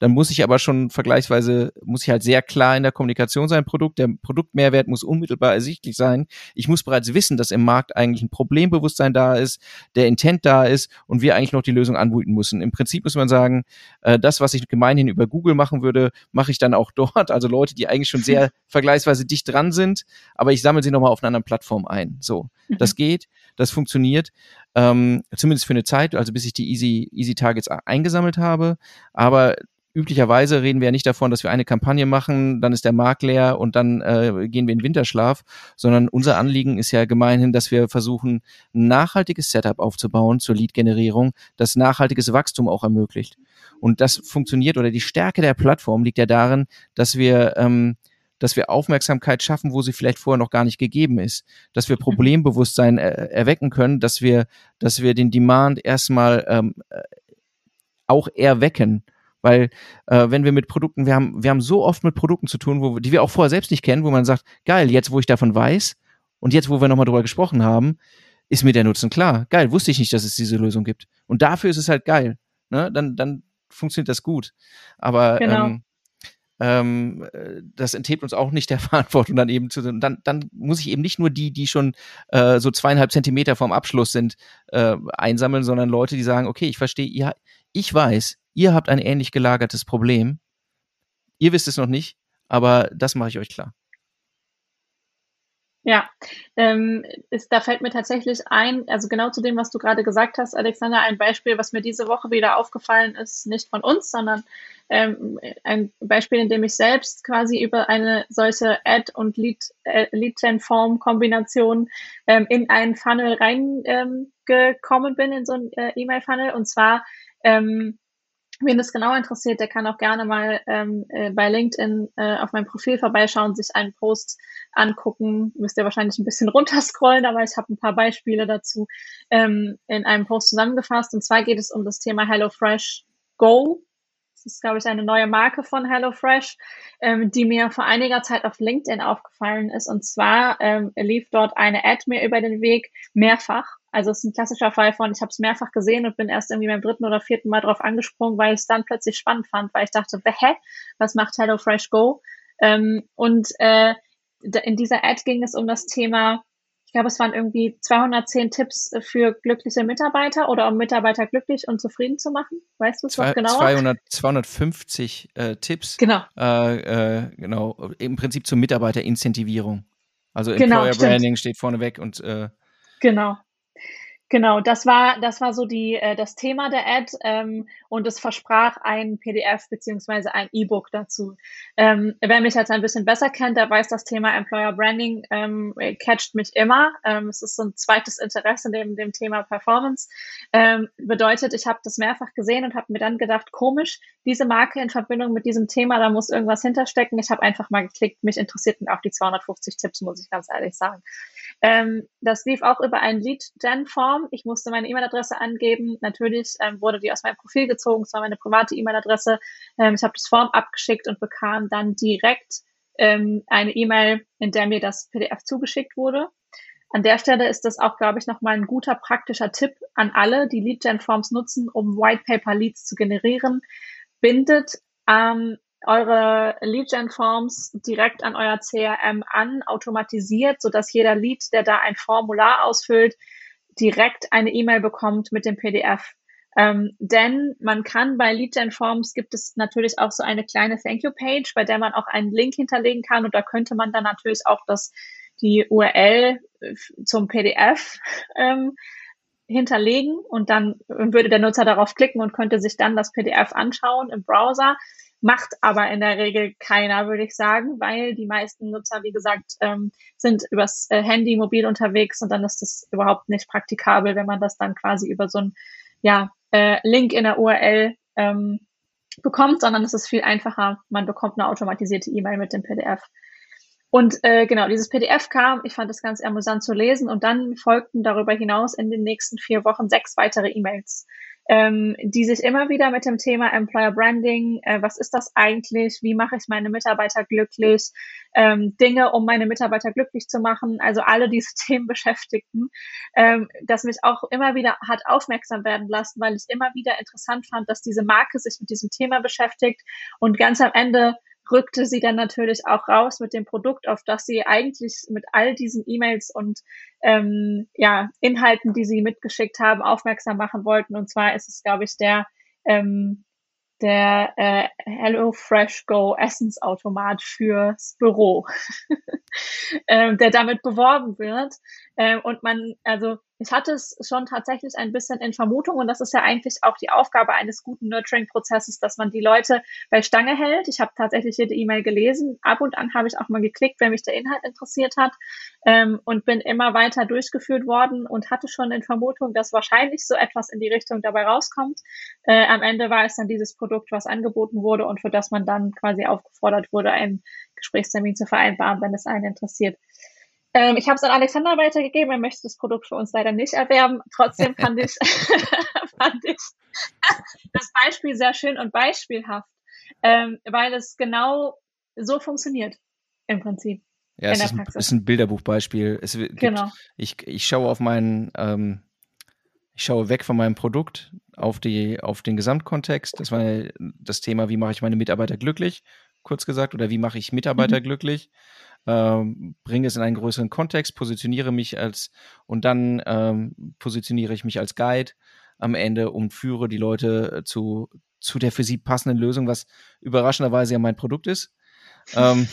dann muss ich aber schon vergleichsweise, muss ich halt sehr klar in der Kommunikation sein, Produkt. Der Produktmehrwert muss unmittelbar ersichtlich sein. Ich muss bereits wissen, dass im Markt eigentlich ein Problembewusstsein da ist, der Intent da ist und wir eigentlich noch die Lösung anbieten müssen. Im Prinzip muss man sagen, äh, das, was ich gemeinhin über Google machen würde, mache ich dann auch dort. Also Leute, die eigentlich schon sehr vergleichsweise dicht dran sind, aber ich sammle sie nochmal auf einer anderen Plattform ein. So, mhm. das geht, das funktioniert. Ähm, zumindest für eine Zeit, also bis ich die Easy, Easy Targets eingesammelt habe. Aber üblicherweise reden wir ja nicht davon, dass wir eine Kampagne machen, dann ist der Markt leer und dann äh, gehen wir in Winterschlaf, sondern unser Anliegen ist ja gemeinhin, dass wir versuchen, ein nachhaltiges Setup aufzubauen zur Lead-Generierung, das nachhaltiges Wachstum auch ermöglicht. Und das funktioniert oder die Stärke der Plattform liegt ja darin, dass wir ähm, dass wir Aufmerksamkeit schaffen, wo sie vielleicht vorher noch gar nicht gegeben ist, dass wir mhm. Problembewusstsein äh, erwecken können, dass wir, dass wir den Demand erstmal ähm, äh, auch erwecken weil äh, wenn wir mit Produkten, wir haben, wir haben so oft mit Produkten zu tun, wo, die wir auch vorher selbst nicht kennen, wo man sagt, geil, jetzt wo ich davon weiß und jetzt wo wir nochmal drüber gesprochen haben, ist mir der Nutzen klar. Geil, wusste ich nicht, dass es diese Lösung gibt. Und dafür ist es halt geil. Ne? Dann, dann funktioniert das gut. Aber genau. ähm, ähm, das enthebt uns auch nicht der Verantwortung dann eben zu dann dann muss ich eben nicht nur die die schon äh, so zweieinhalb Zentimeter vom Abschluss sind äh, einsammeln sondern Leute die sagen okay ich verstehe ja ich weiß ihr habt ein ähnlich gelagertes Problem. Ihr wisst es noch nicht, aber das mache ich euch klar. Ja, ähm, ist, da fällt mir tatsächlich ein, also genau zu dem, was du gerade gesagt hast, Alexander, ein Beispiel, was mir diese Woche wieder aufgefallen ist, nicht von uns, sondern ähm, ein Beispiel, in dem ich selbst quasi über eine solche Ad- und Lead-Gen-Form-Kombination ähm, in einen Funnel reingekommen ähm, bin, in so einen äh, E-Mail-Funnel. Und zwar ähm, Wen das genau interessiert, der kann auch gerne mal ähm, äh, bei LinkedIn äh, auf meinem Profil vorbeischauen, sich einen Post angucken. Müsst ihr wahrscheinlich ein bisschen runterscrollen, aber ich habe ein paar Beispiele dazu ähm, in einem Post zusammengefasst. Und zwar geht es um das Thema HelloFresh Go. Das ist, glaube ich, eine neue Marke von HelloFresh, ähm, die mir vor einiger Zeit auf LinkedIn aufgefallen ist. Und zwar ähm, lief dort eine Ad mir über den Weg mehrfach also es ist ein klassischer Fall von, ich habe es mehrfach gesehen und bin erst irgendwie beim dritten oder vierten Mal drauf angesprungen, weil ich es dann plötzlich spannend fand, weil ich dachte, hä, was macht HelloFresh Go? Ähm, und äh, in dieser Ad ging es um das Thema, ich glaube, es waren irgendwie 210 Tipps für glückliche Mitarbeiter oder um Mitarbeiter glücklich und zufrieden zu machen. Weißt du es noch genauer? 200, 250 äh, Tipps. Genau. Äh, äh, genau. Im Prinzip zur Mitarbeiterincentivierung. Also genau, Employer genau, Branding steht vorneweg und äh, Genau, Genau, das war, das war so die, äh, das Thema der Ad ähm, und es versprach ein PDF beziehungsweise ein E-Book dazu. Ähm, wer mich jetzt ein bisschen besser kennt, der weiß, das Thema Employer Branding ähm, catcht mich immer. Ähm, es ist so ein zweites Interesse neben dem Thema Performance. Ähm, bedeutet, ich habe das mehrfach gesehen und habe mir dann gedacht, komisch, diese Marke in Verbindung mit diesem Thema, da muss irgendwas hinterstecken. Ich habe einfach mal geklickt, mich interessierten auch die 250 Tipps, muss ich ganz ehrlich sagen. Ähm, das lief auch über ein Lead-Gen-Form. Ich musste meine E-Mail-Adresse angeben. Natürlich ähm, wurde die aus meinem Profil gezogen. Es war meine private E-Mail-Adresse. Ähm, ich habe das Form abgeschickt und bekam dann direkt ähm, eine E-Mail, in der mir das PDF zugeschickt wurde. An der Stelle ist das auch, glaube ich, nochmal ein guter praktischer Tipp an alle, die Lead-Gen-Forms nutzen, um White-Paper-Leads zu generieren. Bindet ähm, eure Lead-Gen-Forms direkt an euer CRM an, automatisiert, sodass jeder Lead, der da ein Formular ausfüllt, direkt eine E-Mail bekommt mit dem PDF. Ähm, denn man kann bei Lead-Gen-Forms gibt es natürlich auch so eine kleine Thank You-Page, bei der man auch einen Link hinterlegen kann und da könnte man dann natürlich auch das, die URL zum PDF ähm, hinterlegen und dann würde der Nutzer darauf klicken und könnte sich dann das PDF anschauen im Browser. Macht aber in der Regel keiner, würde ich sagen, weil die meisten Nutzer, wie gesagt, ähm, sind übers äh, Handy mobil unterwegs und dann ist das überhaupt nicht praktikabel, wenn man das dann quasi über so ein ja, äh, Link in der URL ähm, bekommt, sondern es ist viel einfacher. Man bekommt eine automatisierte E-Mail mit dem PDF. Und äh, genau, dieses PDF kam, ich fand es ganz amüsant zu lesen und dann folgten darüber hinaus in den nächsten vier Wochen sechs weitere E-Mails ähm, die sich immer wieder mit dem Thema Employer Branding, äh, was ist das eigentlich, wie mache ich meine Mitarbeiter glücklich, ähm, Dinge, um meine Mitarbeiter glücklich zu machen, also alle diese Themen beschäftigten, ähm, das mich auch immer wieder hat aufmerksam werden lassen, weil ich immer wieder interessant fand, dass diese Marke sich mit diesem Thema beschäftigt und ganz am Ende rückte sie dann natürlich auch raus mit dem Produkt, auf das sie eigentlich mit all diesen E-Mails und ähm, ja, Inhalten, die sie mitgeschickt haben, aufmerksam machen wollten. Und zwar ist es, glaube ich, der ähm, der äh, Hello Fresh Go Essensautomat fürs Büro, ähm, der damit beworben wird. Ähm, und man, also ich hatte es schon tatsächlich ein bisschen in Vermutung und das ist ja eigentlich auch die Aufgabe eines guten Nurturing-Prozesses, dass man die Leute bei Stange hält. Ich habe tatsächlich jede E-Mail gelesen. Ab und an habe ich auch mal geklickt, wenn mich der Inhalt interessiert hat ähm, und bin immer weiter durchgeführt worden und hatte schon in Vermutung, dass wahrscheinlich so etwas in die Richtung dabei rauskommt. Äh, am Ende war es dann dieses Produkt, was angeboten wurde und für das man dann quasi aufgefordert wurde, einen Gesprächstermin zu vereinbaren, wenn es einen interessiert. Ähm, ich habe es an Alexander weitergegeben. Er möchte das Produkt für uns leider nicht erwerben. Trotzdem fand ich, fand ich das Beispiel sehr schön und beispielhaft, ähm, weil es genau so funktioniert im Prinzip. Ja, es ist ein, ist ein, Bilderbuchbeispiel. Es gibt, genau. Ich, ich schaue auf meinen, ähm, ich schaue weg von meinem Produkt auf die, auf den Gesamtkontext. Das war das Thema, wie mache ich meine Mitarbeiter glücklich, kurz gesagt, oder wie mache ich Mitarbeiter mhm. glücklich ähm, bringe es in einen größeren Kontext, positioniere mich als und dann ähm, positioniere ich mich als Guide am Ende und führe die Leute äh, zu, zu der für sie passenden Lösung, was überraschenderweise ja mein Produkt ist. ähm,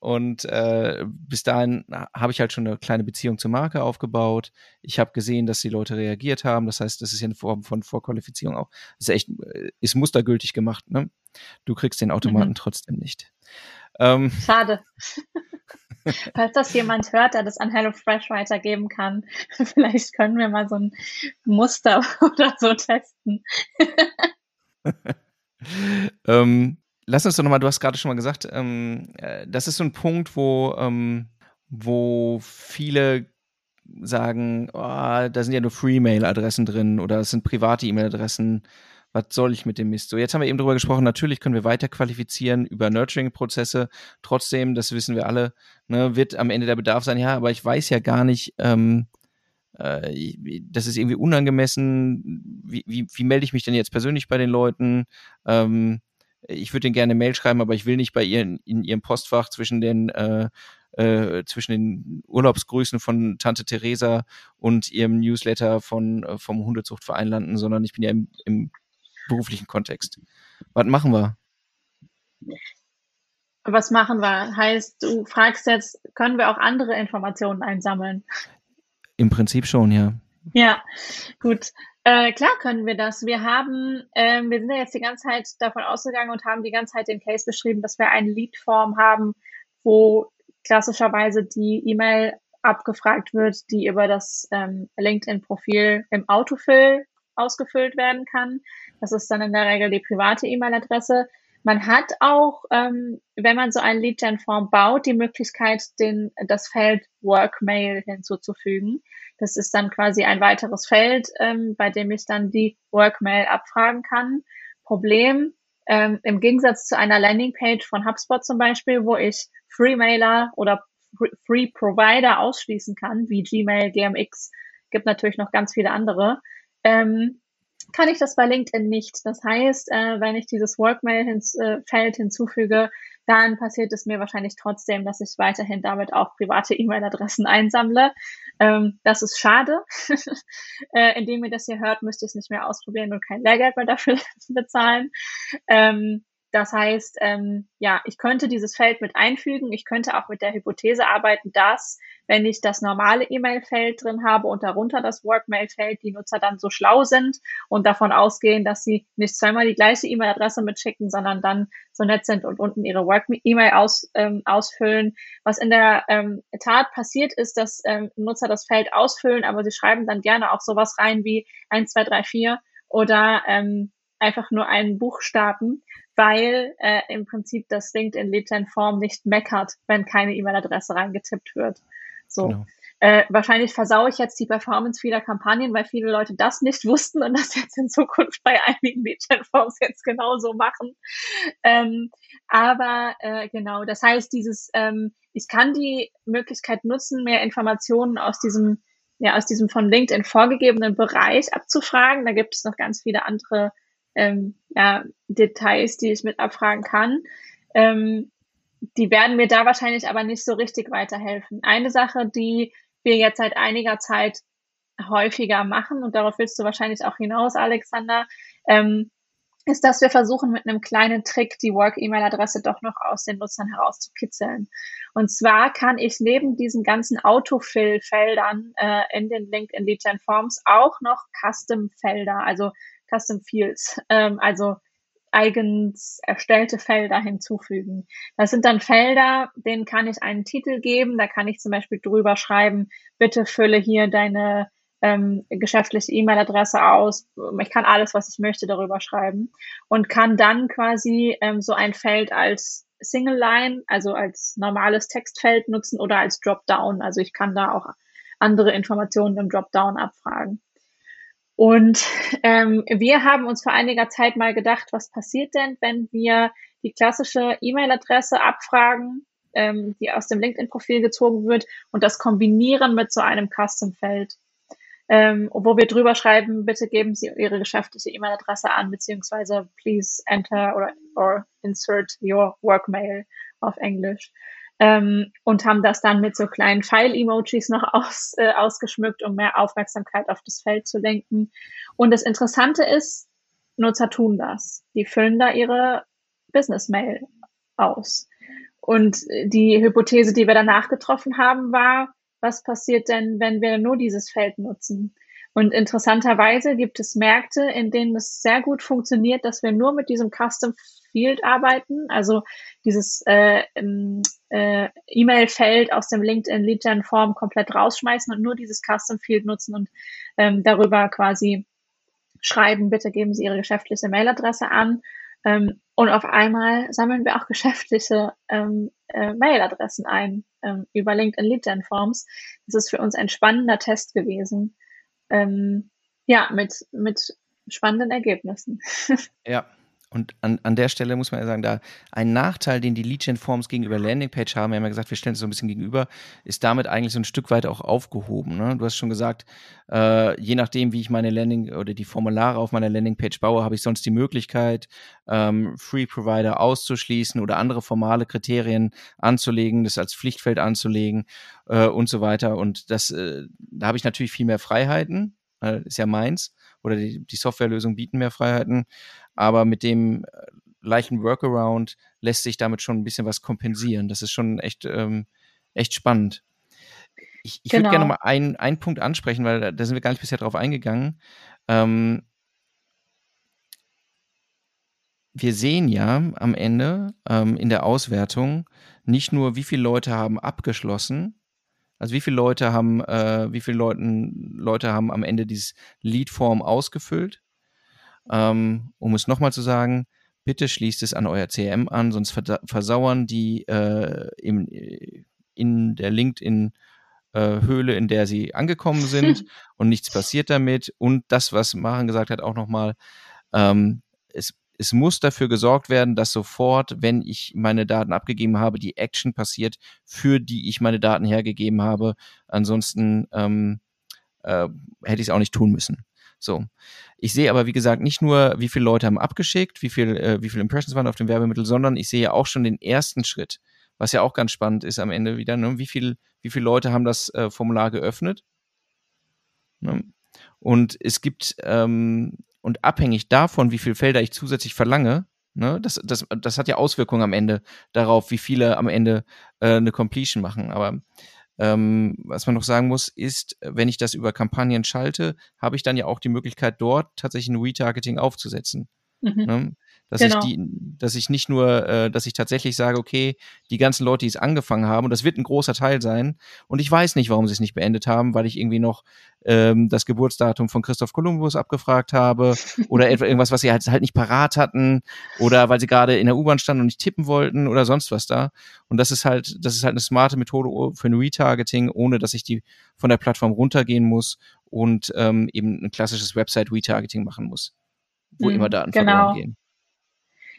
und äh, bis dahin habe ich halt schon eine kleine Beziehung zur Marke aufgebaut. Ich habe gesehen, dass die Leute reagiert haben. Das heißt, das ist ja eine Form von Vorqualifizierung auch. Das ist echt, äh, ist mustergültig gemacht. Ne? Du kriegst den Automaten mhm. trotzdem nicht. Ähm, Schade. Falls das jemand hört, der das an HelloFresh weitergeben kann, vielleicht können wir mal so ein Muster oder so testen. ähm, lass uns doch nochmal, du hast gerade schon mal gesagt, ähm, äh, das ist so ein Punkt, wo, ähm, wo viele sagen, oh, da sind ja nur Free-Mail-Adressen drin oder es sind private E-Mail-Adressen was soll ich mit dem Mist? So, jetzt haben wir eben drüber gesprochen, natürlich können wir weiter qualifizieren über Nurturing-Prozesse. Trotzdem, das wissen wir alle, ne, wird am Ende der Bedarf sein, ja, aber ich weiß ja gar nicht, ähm, äh, das ist irgendwie unangemessen. Wie, wie, wie melde ich mich denn jetzt persönlich bei den Leuten? Ähm, ich würde denen gerne Mail schreiben, aber ich will nicht bei ihren in ihrem Postfach zwischen den äh, äh, zwischen den Urlaubsgrüßen von Tante Theresa und ihrem Newsletter von äh, vom Hundezuchtverein landen, sondern ich bin ja im, im beruflichen Kontext. Was machen wir? Was machen wir? Heißt, du fragst jetzt, können wir auch andere Informationen einsammeln? Im Prinzip schon, ja. Ja, gut. Äh, klar können wir das. Wir haben, äh, wir sind ja jetzt die ganze Zeit davon ausgegangen und haben die ganze Zeit den Case beschrieben, dass wir eine Lead-Form haben, wo klassischerweise die E-Mail abgefragt wird, die über das ähm, LinkedIn-Profil im Autofill ausgefüllt werden kann. Das ist dann in der Regel die private E-Mail-Adresse. Man hat auch, ähm, wenn man so ein Lead-Gen-Form baut, die Möglichkeit, den, das Feld Workmail hinzuzufügen. Das ist dann quasi ein weiteres Feld, ähm, bei dem ich dann die Workmail abfragen kann. Problem, ähm, im Gegensatz zu einer Landingpage von HubSpot zum Beispiel, wo ich Free-Mailer oder Free-Provider ausschließen kann, wie Gmail, GMX, gibt natürlich noch ganz viele andere, ähm, kann ich das bei LinkedIn nicht. Das heißt, äh, wenn ich dieses Workmail-Feld äh, hinzufüge, dann passiert es mir wahrscheinlich trotzdem, dass ich weiterhin damit auch private E-Mail-Adressen einsammle. Ähm, das ist schade. äh, indem ihr das hier hört, müsst ihr es nicht mehr ausprobieren und kein Lehrgeld mehr dafür bezahlen. Ähm, das heißt, ähm, ja, ich könnte dieses Feld mit einfügen. Ich könnte auch mit der Hypothese arbeiten, dass, wenn ich das normale E-Mail-Feld drin habe und darunter das Workmail-Feld, die Nutzer dann so schlau sind und davon ausgehen, dass sie nicht zweimal die gleiche E-Mail-Adresse mitschicken, sondern dann so nett sind und unten ihre Work-E-Mail aus, ähm, ausfüllen. Was in der ähm, Tat passiert ist, dass ähm, Nutzer das Feld ausfüllen, aber sie schreiben dann gerne auch sowas rein wie 1, 2, 3, 4 oder ähm, einfach nur einen Buchstaben, weil äh, im Prinzip das LinkedIn Lead Form nicht meckert, wenn keine E-Mail-Adresse reingetippt wird. So. Genau. Äh, wahrscheinlich versaue ich jetzt die Performance vieler Kampagnen, weil viele Leute das nicht wussten und das jetzt in Zukunft bei einigen Lead-Gen-Forms jetzt genauso machen. Ähm, aber äh, genau, das heißt, dieses, ähm, ich kann die Möglichkeit nutzen, mehr Informationen aus diesem, ja, aus diesem von LinkedIn vorgegebenen Bereich abzufragen. Da gibt es noch ganz viele andere ähm, ja, Details, die ich mit abfragen kann. Ähm, die werden mir da wahrscheinlich aber nicht so richtig weiterhelfen. Eine Sache, die wir jetzt seit einiger Zeit häufiger machen, und darauf willst du wahrscheinlich auch hinaus, Alexander, ähm, ist, dass wir versuchen, mit einem kleinen Trick die Work-E-Mail-Adresse doch noch aus den Nutzern herauszukitzeln. Und zwar kann ich neben diesen ganzen Autofill-Feldern äh, in den LinkedIn Lead Gen Forms auch noch Custom-Felder, also Custom Fields, ähm, also eigens erstellte Felder hinzufügen. Das sind dann Felder, denen kann ich einen Titel geben. Da kann ich zum Beispiel drüber schreiben, bitte fülle hier deine ähm, geschäftliche E-Mail-Adresse aus. Ich kann alles, was ich möchte, darüber schreiben und kann dann quasi ähm, so ein Feld als Single Line, also als normales Textfeld nutzen oder als Dropdown. Also ich kann da auch andere Informationen im Dropdown abfragen. Und ähm, wir haben uns vor einiger Zeit mal gedacht, was passiert denn, wenn wir die klassische E-Mail-Adresse abfragen, ähm, die aus dem LinkedIn-Profil gezogen wird und das kombinieren mit so einem Custom-Feld, ähm, wo wir drüber schreiben, bitte geben Sie Ihre geschäftliche E-Mail-Adresse an, beziehungsweise please enter or, or insert your work mail auf Englisch ähm, und haben das dann mit so kleinen Pfeil-Emojis noch aus, äh, ausgeschmückt, um mehr Aufmerksamkeit auf das Feld zu lenken. Und das Interessante ist, Nutzer tun das. Die füllen da ihre Business-Mail aus. Und die Hypothese, die wir danach getroffen haben, war, was passiert denn, wenn wir nur dieses Feld nutzen? Und interessanterweise gibt es Märkte, in denen es sehr gut funktioniert, dass wir nur mit diesem Custom Field arbeiten, also dieses äh, äh, E-Mail-Feld aus dem LinkedIn Lead Form komplett rausschmeißen und nur dieses Custom Field nutzen und ähm, darüber quasi schreiben, bitte geben Sie Ihre geschäftliche Mailadresse an. Ähm, und auf einmal sammeln wir auch geschäftliche ähm, äh, Mailadressen ein ähm, über LinkedIn Lead Forms. Das ist für uns ein spannender Test gewesen ähm, ja, mit, mit spannenden Ergebnissen. Ja. Und an, an der Stelle muss man ja sagen, da ein Nachteil, den die Lead-Gen-Forms gegenüber Landingpage haben, wir haben ja gesagt, wir stellen es so ein bisschen gegenüber, ist damit eigentlich so ein Stück weit auch aufgehoben. Ne? Du hast schon gesagt, äh, je nachdem, wie ich meine Landing oder die Formulare auf meiner Landingpage baue, habe ich sonst die Möglichkeit, ähm, Free-Provider auszuschließen oder andere formale Kriterien anzulegen, das als Pflichtfeld anzulegen äh, und so weiter. Und das, äh, da habe ich natürlich viel mehr Freiheiten, äh, ist ja meins, oder die, die Softwarelösungen bieten mehr Freiheiten, aber mit dem äh, leichten Workaround lässt sich damit schon ein bisschen was kompensieren. Das ist schon echt, ähm, echt spannend. Ich, ich genau. würde gerne mal einen, einen Punkt ansprechen, weil da, da sind wir gar nicht bisher drauf eingegangen. Ähm, wir sehen ja am Ende ähm, in der Auswertung nicht nur, wie viele Leute haben abgeschlossen, also wie viele Leute haben, äh, wie viele Leuten, Leute haben am Ende dieses Lead-Form ausgefüllt? Ähm, um es nochmal zu sagen, bitte schließt es an euer CRM an, sonst versauern die äh, im, in der LinkedIn äh, Höhle, in der sie angekommen sind und nichts passiert damit. Und das, was Maren gesagt hat, auch nochmal, ähm, es es muss dafür gesorgt werden, dass sofort, wenn ich meine Daten abgegeben habe, die Action passiert, für die ich meine Daten hergegeben habe. Ansonsten ähm, äh, hätte ich es auch nicht tun müssen. So. Ich sehe aber, wie gesagt, nicht nur, wie viele Leute haben abgeschickt, wie viel, äh, wie viele Impressions waren auf dem Werbemittel, sondern ich sehe auch schon den ersten Schritt, was ja auch ganz spannend ist am Ende wieder. Ne? Wie viel, wie viele Leute haben das äh, Formular geöffnet? Ne? Und es gibt ähm, und abhängig davon, wie viele Felder ich zusätzlich verlange, ne, das, das, das hat ja Auswirkungen am Ende darauf, wie viele am Ende äh, eine Completion machen. Aber ähm, was man noch sagen muss, ist, wenn ich das über Kampagnen schalte, habe ich dann ja auch die Möglichkeit, dort tatsächlich ein Retargeting aufzusetzen. Mhm. Ne? Dass genau. ich die, dass ich nicht nur, äh, dass ich tatsächlich sage, okay, die ganzen Leute, die es angefangen haben, und das wird ein großer Teil sein, und ich weiß nicht, warum sie es nicht beendet haben, weil ich irgendwie noch ähm, das Geburtsdatum von Christoph Kolumbus abgefragt habe oder etwa irgendwas, was sie halt, halt nicht parat hatten oder weil sie gerade in der U-Bahn standen und nicht tippen wollten oder sonst was da. Und das ist halt, das ist halt eine smarte Methode für ein Retargeting, ohne dass ich die von der Plattform runtergehen muss und ähm, eben ein klassisches Website-Retargeting machen muss, wo mhm, immer Daten genau. verloren gehen.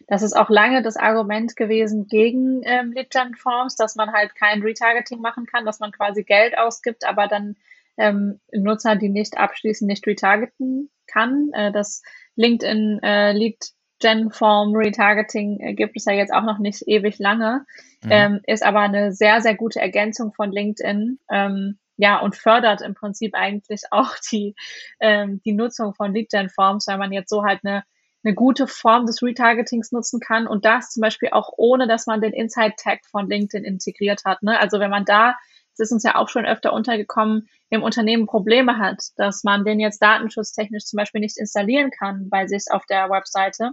Das ist auch lange das Argument gewesen gegen ähm, Lead-Gen-Forms, dass man halt kein Retargeting machen kann, dass man quasi Geld ausgibt, aber dann ähm, Nutzer, die nicht abschließen, nicht retargeten kann. Äh, das LinkedIn äh, Lead-Gen-Form Retargeting äh, gibt es ja jetzt auch noch nicht ewig lange, mhm. ähm, ist aber eine sehr, sehr gute Ergänzung von LinkedIn. Ähm, ja, und fördert im Prinzip eigentlich auch die, ähm, die Nutzung von Lead-Gen-Forms, weil man jetzt so halt eine eine gute Form des Retargetings nutzen kann und das zum Beispiel auch ohne, dass man den Inside-Tag von LinkedIn integriert hat. Ne? Also wenn man da, es ist uns ja auch schon öfter untergekommen, im Unternehmen Probleme hat, dass man den jetzt datenschutztechnisch zum Beispiel nicht installieren kann bei sich auf der Webseite,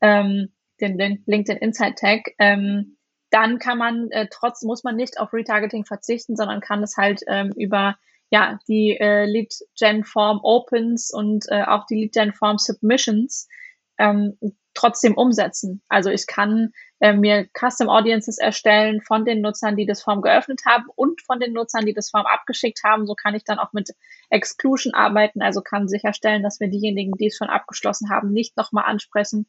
ähm, den, den LinkedIn Inside Tag, ähm, dann kann man äh, trotz muss man nicht auf Retargeting verzichten, sondern kann es halt ähm, über ja die äh, Lead Gen Form Opens und äh, auch die Lead Gen Form Submissions ähm, trotzdem umsetzen. Also ich kann äh, mir Custom Audiences erstellen von den Nutzern, die das Form geöffnet haben und von den Nutzern, die das Form abgeschickt haben. So kann ich dann auch mit Exclusion arbeiten, also kann sicherstellen, dass wir diejenigen, die es schon abgeschlossen haben, nicht nochmal ansprechen.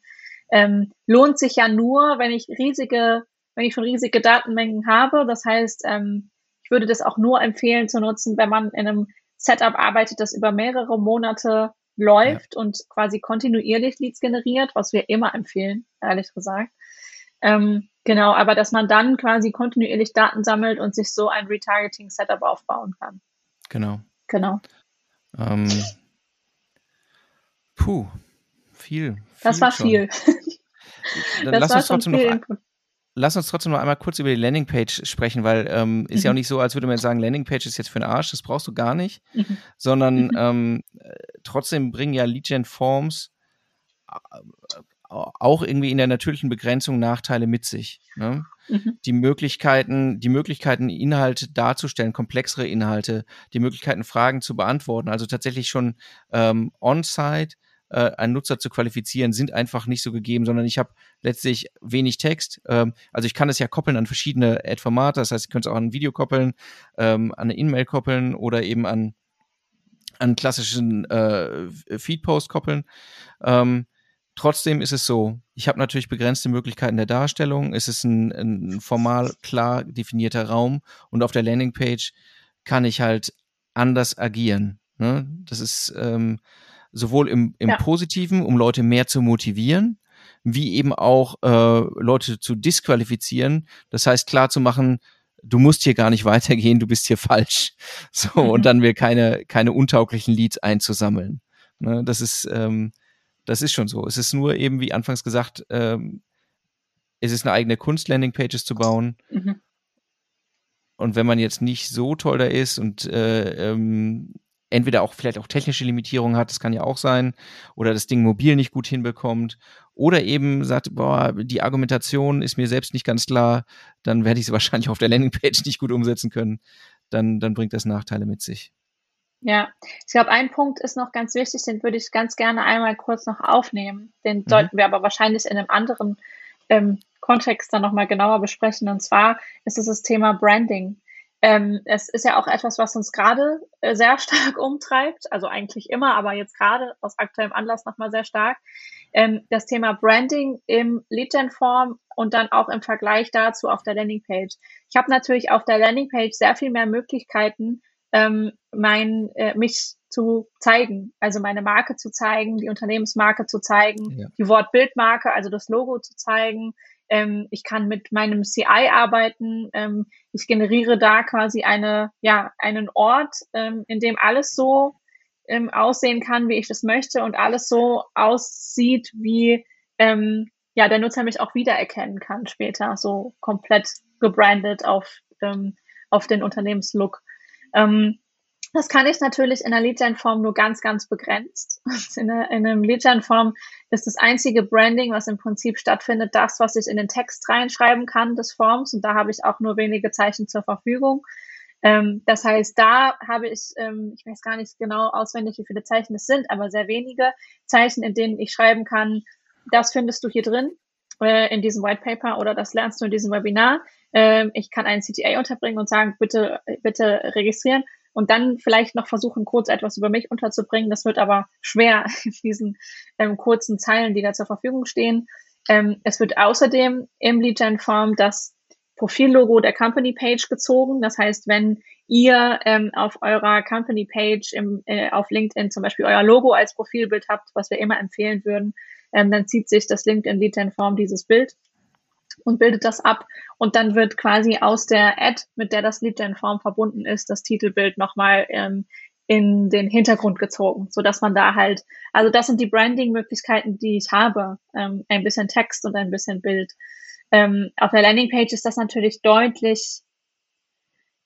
Ähm, lohnt sich ja nur, wenn ich riesige wenn ich schon riesige Datenmengen habe. Das heißt, ähm, würde das auch nur empfehlen zu nutzen, wenn man in einem Setup arbeitet, das über mehrere Monate läuft ja. und quasi kontinuierlich Leads generiert, was wir immer empfehlen, ehrlich gesagt. Ähm, genau, aber dass man dann quasi kontinuierlich Daten sammelt und sich so ein Retargeting-Setup aufbauen kann. Genau. Genau. Ähm, puh, viel. viel das war schon. viel. Dann das lass war uns trotzdem noch, lass uns trotzdem noch einmal kurz über die Landingpage sprechen, weil ähm, ist mhm. ja auch nicht so, als würde man jetzt sagen, Landingpage ist jetzt für den Arsch, das brauchst du gar nicht, mhm. sondern mhm. ähm, trotzdem bringen ja Lead-Gen-Forms äh, auch irgendwie in der natürlichen Begrenzung Nachteile mit sich. Ne? Mhm. Die Möglichkeiten, die Möglichkeiten, Inhalte darzustellen, komplexere Inhalte, die Möglichkeiten, Fragen zu beantworten, also tatsächlich schon ähm, on-site äh, einen Nutzer zu qualifizieren, sind einfach nicht so gegeben, sondern ich habe letztlich wenig Text. Ähm, also ich kann es ja koppeln an verschiedene Ad-Formate, das heißt, ich könnte es auch an ein Video koppeln, ähm, an eine E-Mail koppeln oder eben an an klassischen äh, Feed-Post koppeln. Ähm, trotzdem ist es so, ich habe natürlich begrenzte Möglichkeiten der Darstellung. Es ist ein, ein formal klar definierter Raum und auf der Landingpage kann ich halt anders agieren. Ne? Das ist ähm, sowohl im, im ja. Positiven, um Leute mehr zu motivieren, wie eben auch äh, Leute zu disqualifizieren. Das heißt, klar zu machen, du musst hier gar nicht weitergehen, du bist hier falsch. So, mhm. und dann wir keine, keine untauglichen Leads einzusammeln. Ne, das ist, ähm, das ist schon so. Es ist nur eben, wie anfangs gesagt, ähm, es ist eine eigene Kunst, Landingpages zu bauen. Mhm. Und wenn man jetzt nicht so toll da ist und äh, ähm, entweder auch vielleicht auch technische Limitierungen hat, das kann ja auch sein, oder das Ding mobil nicht gut hinbekommt, oder eben sagt, boah, die Argumentation ist mir selbst nicht ganz klar, dann werde ich sie wahrscheinlich auf der Landingpage nicht gut umsetzen können. Dann, dann bringt das Nachteile mit sich. Ja, ich glaube, ein Punkt ist noch ganz wichtig, den würde ich ganz gerne einmal kurz noch aufnehmen. Den mhm. sollten wir aber wahrscheinlich in einem anderen ähm, Kontext dann nochmal genauer besprechen. Und zwar ist es das Thema Branding. Ähm, es ist ja auch etwas, was uns gerade äh, sehr stark umtreibt, also eigentlich immer, aber jetzt gerade aus aktuellem Anlass nochmal sehr stark. Ähm, das Thema Branding im Lead-Gen-Form und dann auch im Vergleich dazu auf der Landingpage. Ich habe natürlich auf der Landingpage sehr viel mehr Möglichkeiten, ähm, mein, äh, mich zu zeigen, also meine Marke zu zeigen, die Unternehmensmarke zu zeigen, ja. die Wortbildmarke, also das Logo zu zeigen, ähm, ich kann mit meinem CI arbeiten. Ähm, ich generiere da quasi eine, ja, einen Ort, ähm, in dem alles so ähm, aussehen kann, wie ich das möchte und alles so aussieht, wie ähm, ja, der Nutzer mich auch wiedererkennen kann später, so komplett gebrandet auf, ähm, auf den Unternehmenslook. Ähm, das kann ich natürlich in der Lead-Gen-Form nur ganz, ganz begrenzt. In, der, in einem Lead-Gen-Form ist das einzige Branding, was im Prinzip stattfindet, das, was ich in den Text reinschreiben kann des Forms. Und da habe ich auch nur wenige Zeichen zur Verfügung. Ähm, das heißt, da habe ich, ähm, ich weiß gar nicht genau auswendig, wie viele Zeichen es sind, aber sehr wenige Zeichen, in denen ich schreiben kann, das findest du hier drin äh, in diesem White Paper oder das lernst du in diesem Webinar. Ähm, ich kann einen CTA unterbringen und sagen, bitte, bitte registrieren und dann vielleicht noch versuchen, kurz etwas über mich unterzubringen. Das wird aber schwer in diesen ähm, kurzen Zeilen, die da zur Verfügung stehen. Ähm, es wird außerdem im Lead-Gen-Form das Profillogo der Company Page gezogen. Das heißt, wenn ihr ähm, auf eurer Company Page im, äh, auf LinkedIn zum Beispiel euer Logo als Profilbild habt, was wir immer empfehlen würden, ähm, dann zieht sich das LinkedIn Lead Gen Form dieses Bild und bildet das ab. Und dann wird quasi aus der Ad, mit der das Lead Gen Form verbunden ist, das Titelbild nochmal ähm, in den Hintergrund gezogen, so dass man da halt, also das sind die Branding-Möglichkeiten, die ich habe, ähm, ein bisschen Text und ein bisschen Bild. Ähm, auf der Landingpage ist das natürlich deutlich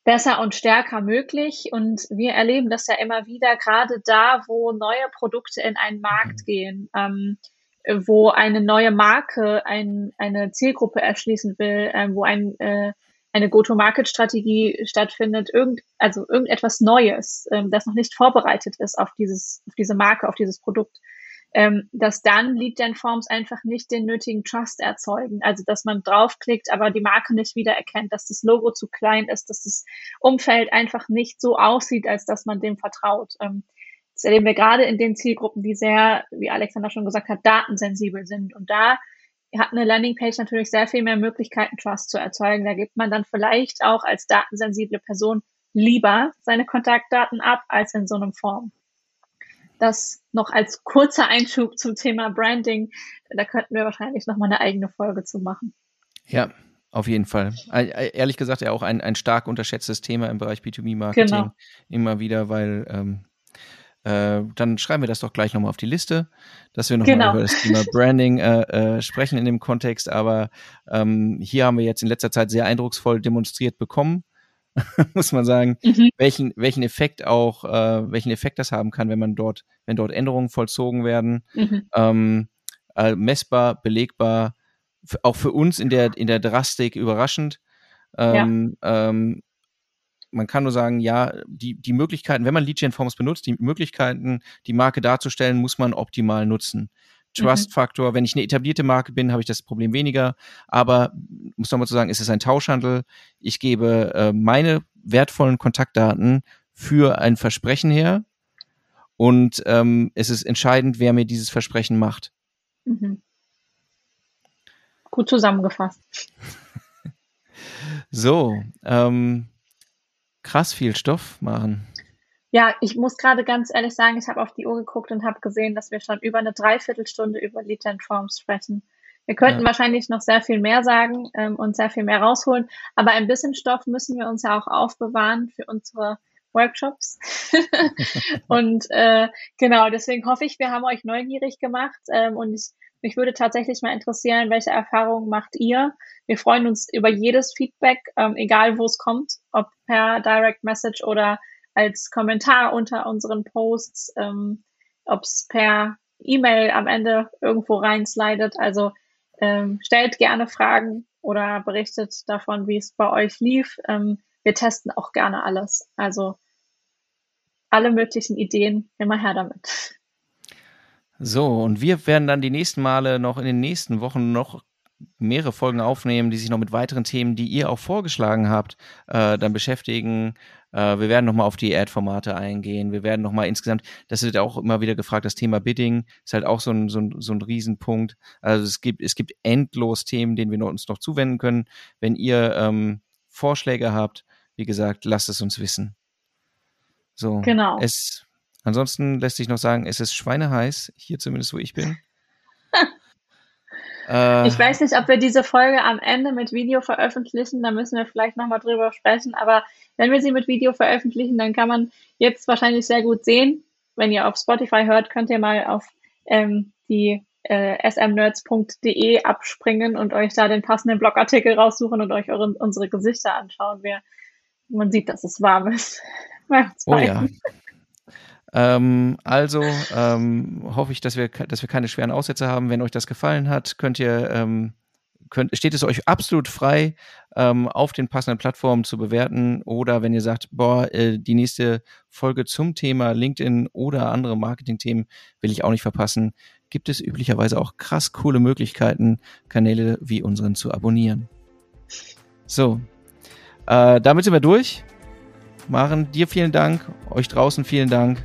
besser und stärker möglich und wir erleben das ja immer wieder, gerade da, wo neue Produkte in einen Markt mhm. gehen, ähm, wo eine neue Marke ein, eine Zielgruppe erschließen will, ähm, wo ein äh, eine Go-to-Market-Strategie stattfindet, irgend, also irgendetwas Neues, ähm, das noch nicht vorbereitet ist auf dieses, auf diese Marke, auf dieses Produkt, ähm, dass dann Lead-Gen-Forms einfach nicht den nötigen Trust erzeugen. Also, dass man draufklickt, aber die Marke nicht wiedererkennt, dass das Logo zu klein ist, dass das Umfeld einfach nicht so aussieht, als dass man dem vertraut. Ähm, das erleben wir gerade in den Zielgruppen, die sehr, wie Alexander schon gesagt hat, datensensibel sind. Und da hat eine Landingpage natürlich sehr viel mehr Möglichkeiten, Trust zu erzeugen. Da gibt man dann vielleicht auch als datensensible Person lieber seine Kontaktdaten ab als in so einem Form. Das noch als kurzer Einschub zum Thema Branding. Da könnten wir wahrscheinlich noch mal eine eigene Folge zu machen. Ja, auf jeden Fall. Ehrlich gesagt, ja auch ein, ein stark unterschätztes Thema im Bereich B2B-Marketing. Genau. Immer wieder, weil ähm, äh, dann schreiben wir das doch gleich nochmal auf die Liste, dass wir nochmal genau. über das Thema Branding äh, äh, sprechen in dem Kontext. Aber ähm, hier haben wir jetzt in letzter Zeit sehr eindrucksvoll demonstriert bekommen, muss man sagen, mhm. welchen, welchen Effekt auch, äh, welchen Effekt das haben kann, wenn man dort, wenn dort Änderungen vollzogen werden. Mhm. Ähm, äh, messbar, belegbar, auch für uns in der, in der Drastik überraschend. Ähm, ja. ähm, man kann nur sagen, ja, die, die Möglichkeiten, wenn man Lead-Gen-Forms benutzt, die Möglichkeiten, die Marke darzustellen, muss man optimal nutzen. Trust-Faktor, mhm. wenn ich eine etablierte Marke bin, habe ich das Problem weniger. Aber muss nochmal zu sagen, es ist ein Tauschhandel. Ich gebe äh, meine wertvollen Kontaktdaten für ein Versprechen her. Und ähm, es ist entscheidend, wer mir dieses Versprechen macht. Mhm. Gut zusammengefasst. so, ähm, krass viel Stoff machen. Ja, ich muss gerade ganz ehrlich sagen, ich habe auf die Uhr geguckt und habe gesehen, dass wir schon über eine Dreiviertelstunde über Lead Gen Forms sprechen. Wir könnten ja. wahrscheinlich noch sehr viel mehr sagen ähm, und sehr viel mehr rausholen, aber ein bisschen Stoff müssen wir uns ja auch aufbewahren für unsere Workshops. und äh, genau, deswegen hoffe ich, wir haben euch neugierig gemacht ähm, und ich mich würde tatsächlich mal interessieren, welche Erfahrungen macht ihr? Wir freuen uns über jedes Feedback, ähm, egal wo es kommt, ob per Direct Message oder als Kommentar unter unseren Posts, ähm, ob es per E-Mail am Ende irgendwo reinslidet. Also ähm, stellt gerne Fragen oder berichtet davon, wie es bei euch lief. Ähm, wir testen auch gerne alles. Also alle möglichen Ideen, immer her damit. So, und wir werden dann die nächsten Male noch in den nächsten Wochen noch mehrere Folgen aufnehmen, die sich noch mit weiteren Themen, die ihr auch vorgeschlagen habt, äh, dann beschäftigen. Äh, wir werden nochmal auf die Ad-Formate eingehen. Wir werden nochmal insgesamt, das wird auch immer wieder gefragt, das Thema Bidding ist halt auch so ein, so ein, so ein Riesenpunkt. Also es gibt, es gibt endlos Themen, denen wir uns noch zuwenden können. Wenn ihr ähm, Vorschläge habt, wie gesagt, lasst es uns wissen. So, genau. Es Ansonsten lässt sich noch sagen, es ist schweineheiß, hier zumindest, wo ich bin. äh, ich weiß nicht, ob wir diese Folge am Ende mit Video veröffentlichen, da müssen wir vielleicht nochmal drüber sprechen, aber wenn wir sie mit Video veröffentlichen, dann kann man jetzt wahrscheinlich sehr gut sehen. Wenn ihr auf Spotify hört, könnt ihr mal auf ähm, die äh, smnerds.de abspringen und euch da den passenden Blogartikel raussuchen und euch eure, unsere Gesichter anschauen. Wir, man sieht, dass es warm ist. oh ja. Ähm, also ähm, hoffe ich, dass wir, dass wir keine schweren Aussätze haben. Wenn euch das gefallen hat, könnt ihr, ähm, könnt, steht es euch absolut frei, ähm, auf den passenden Plattformen zu bewerten. Oder wenn ihr sagt, boah, äh, die nächste Folge zum Thema LinkedIn oder andere Marketing-Themen will ich auch nicht verpassen, gibt es üblicherweise auch krass coole Möglichkeiten, Kanäle wie unseren zu abonnieren. So, äh, damit sind wir durch. Maren, dir vielen Dank, euch draußen vielen Dank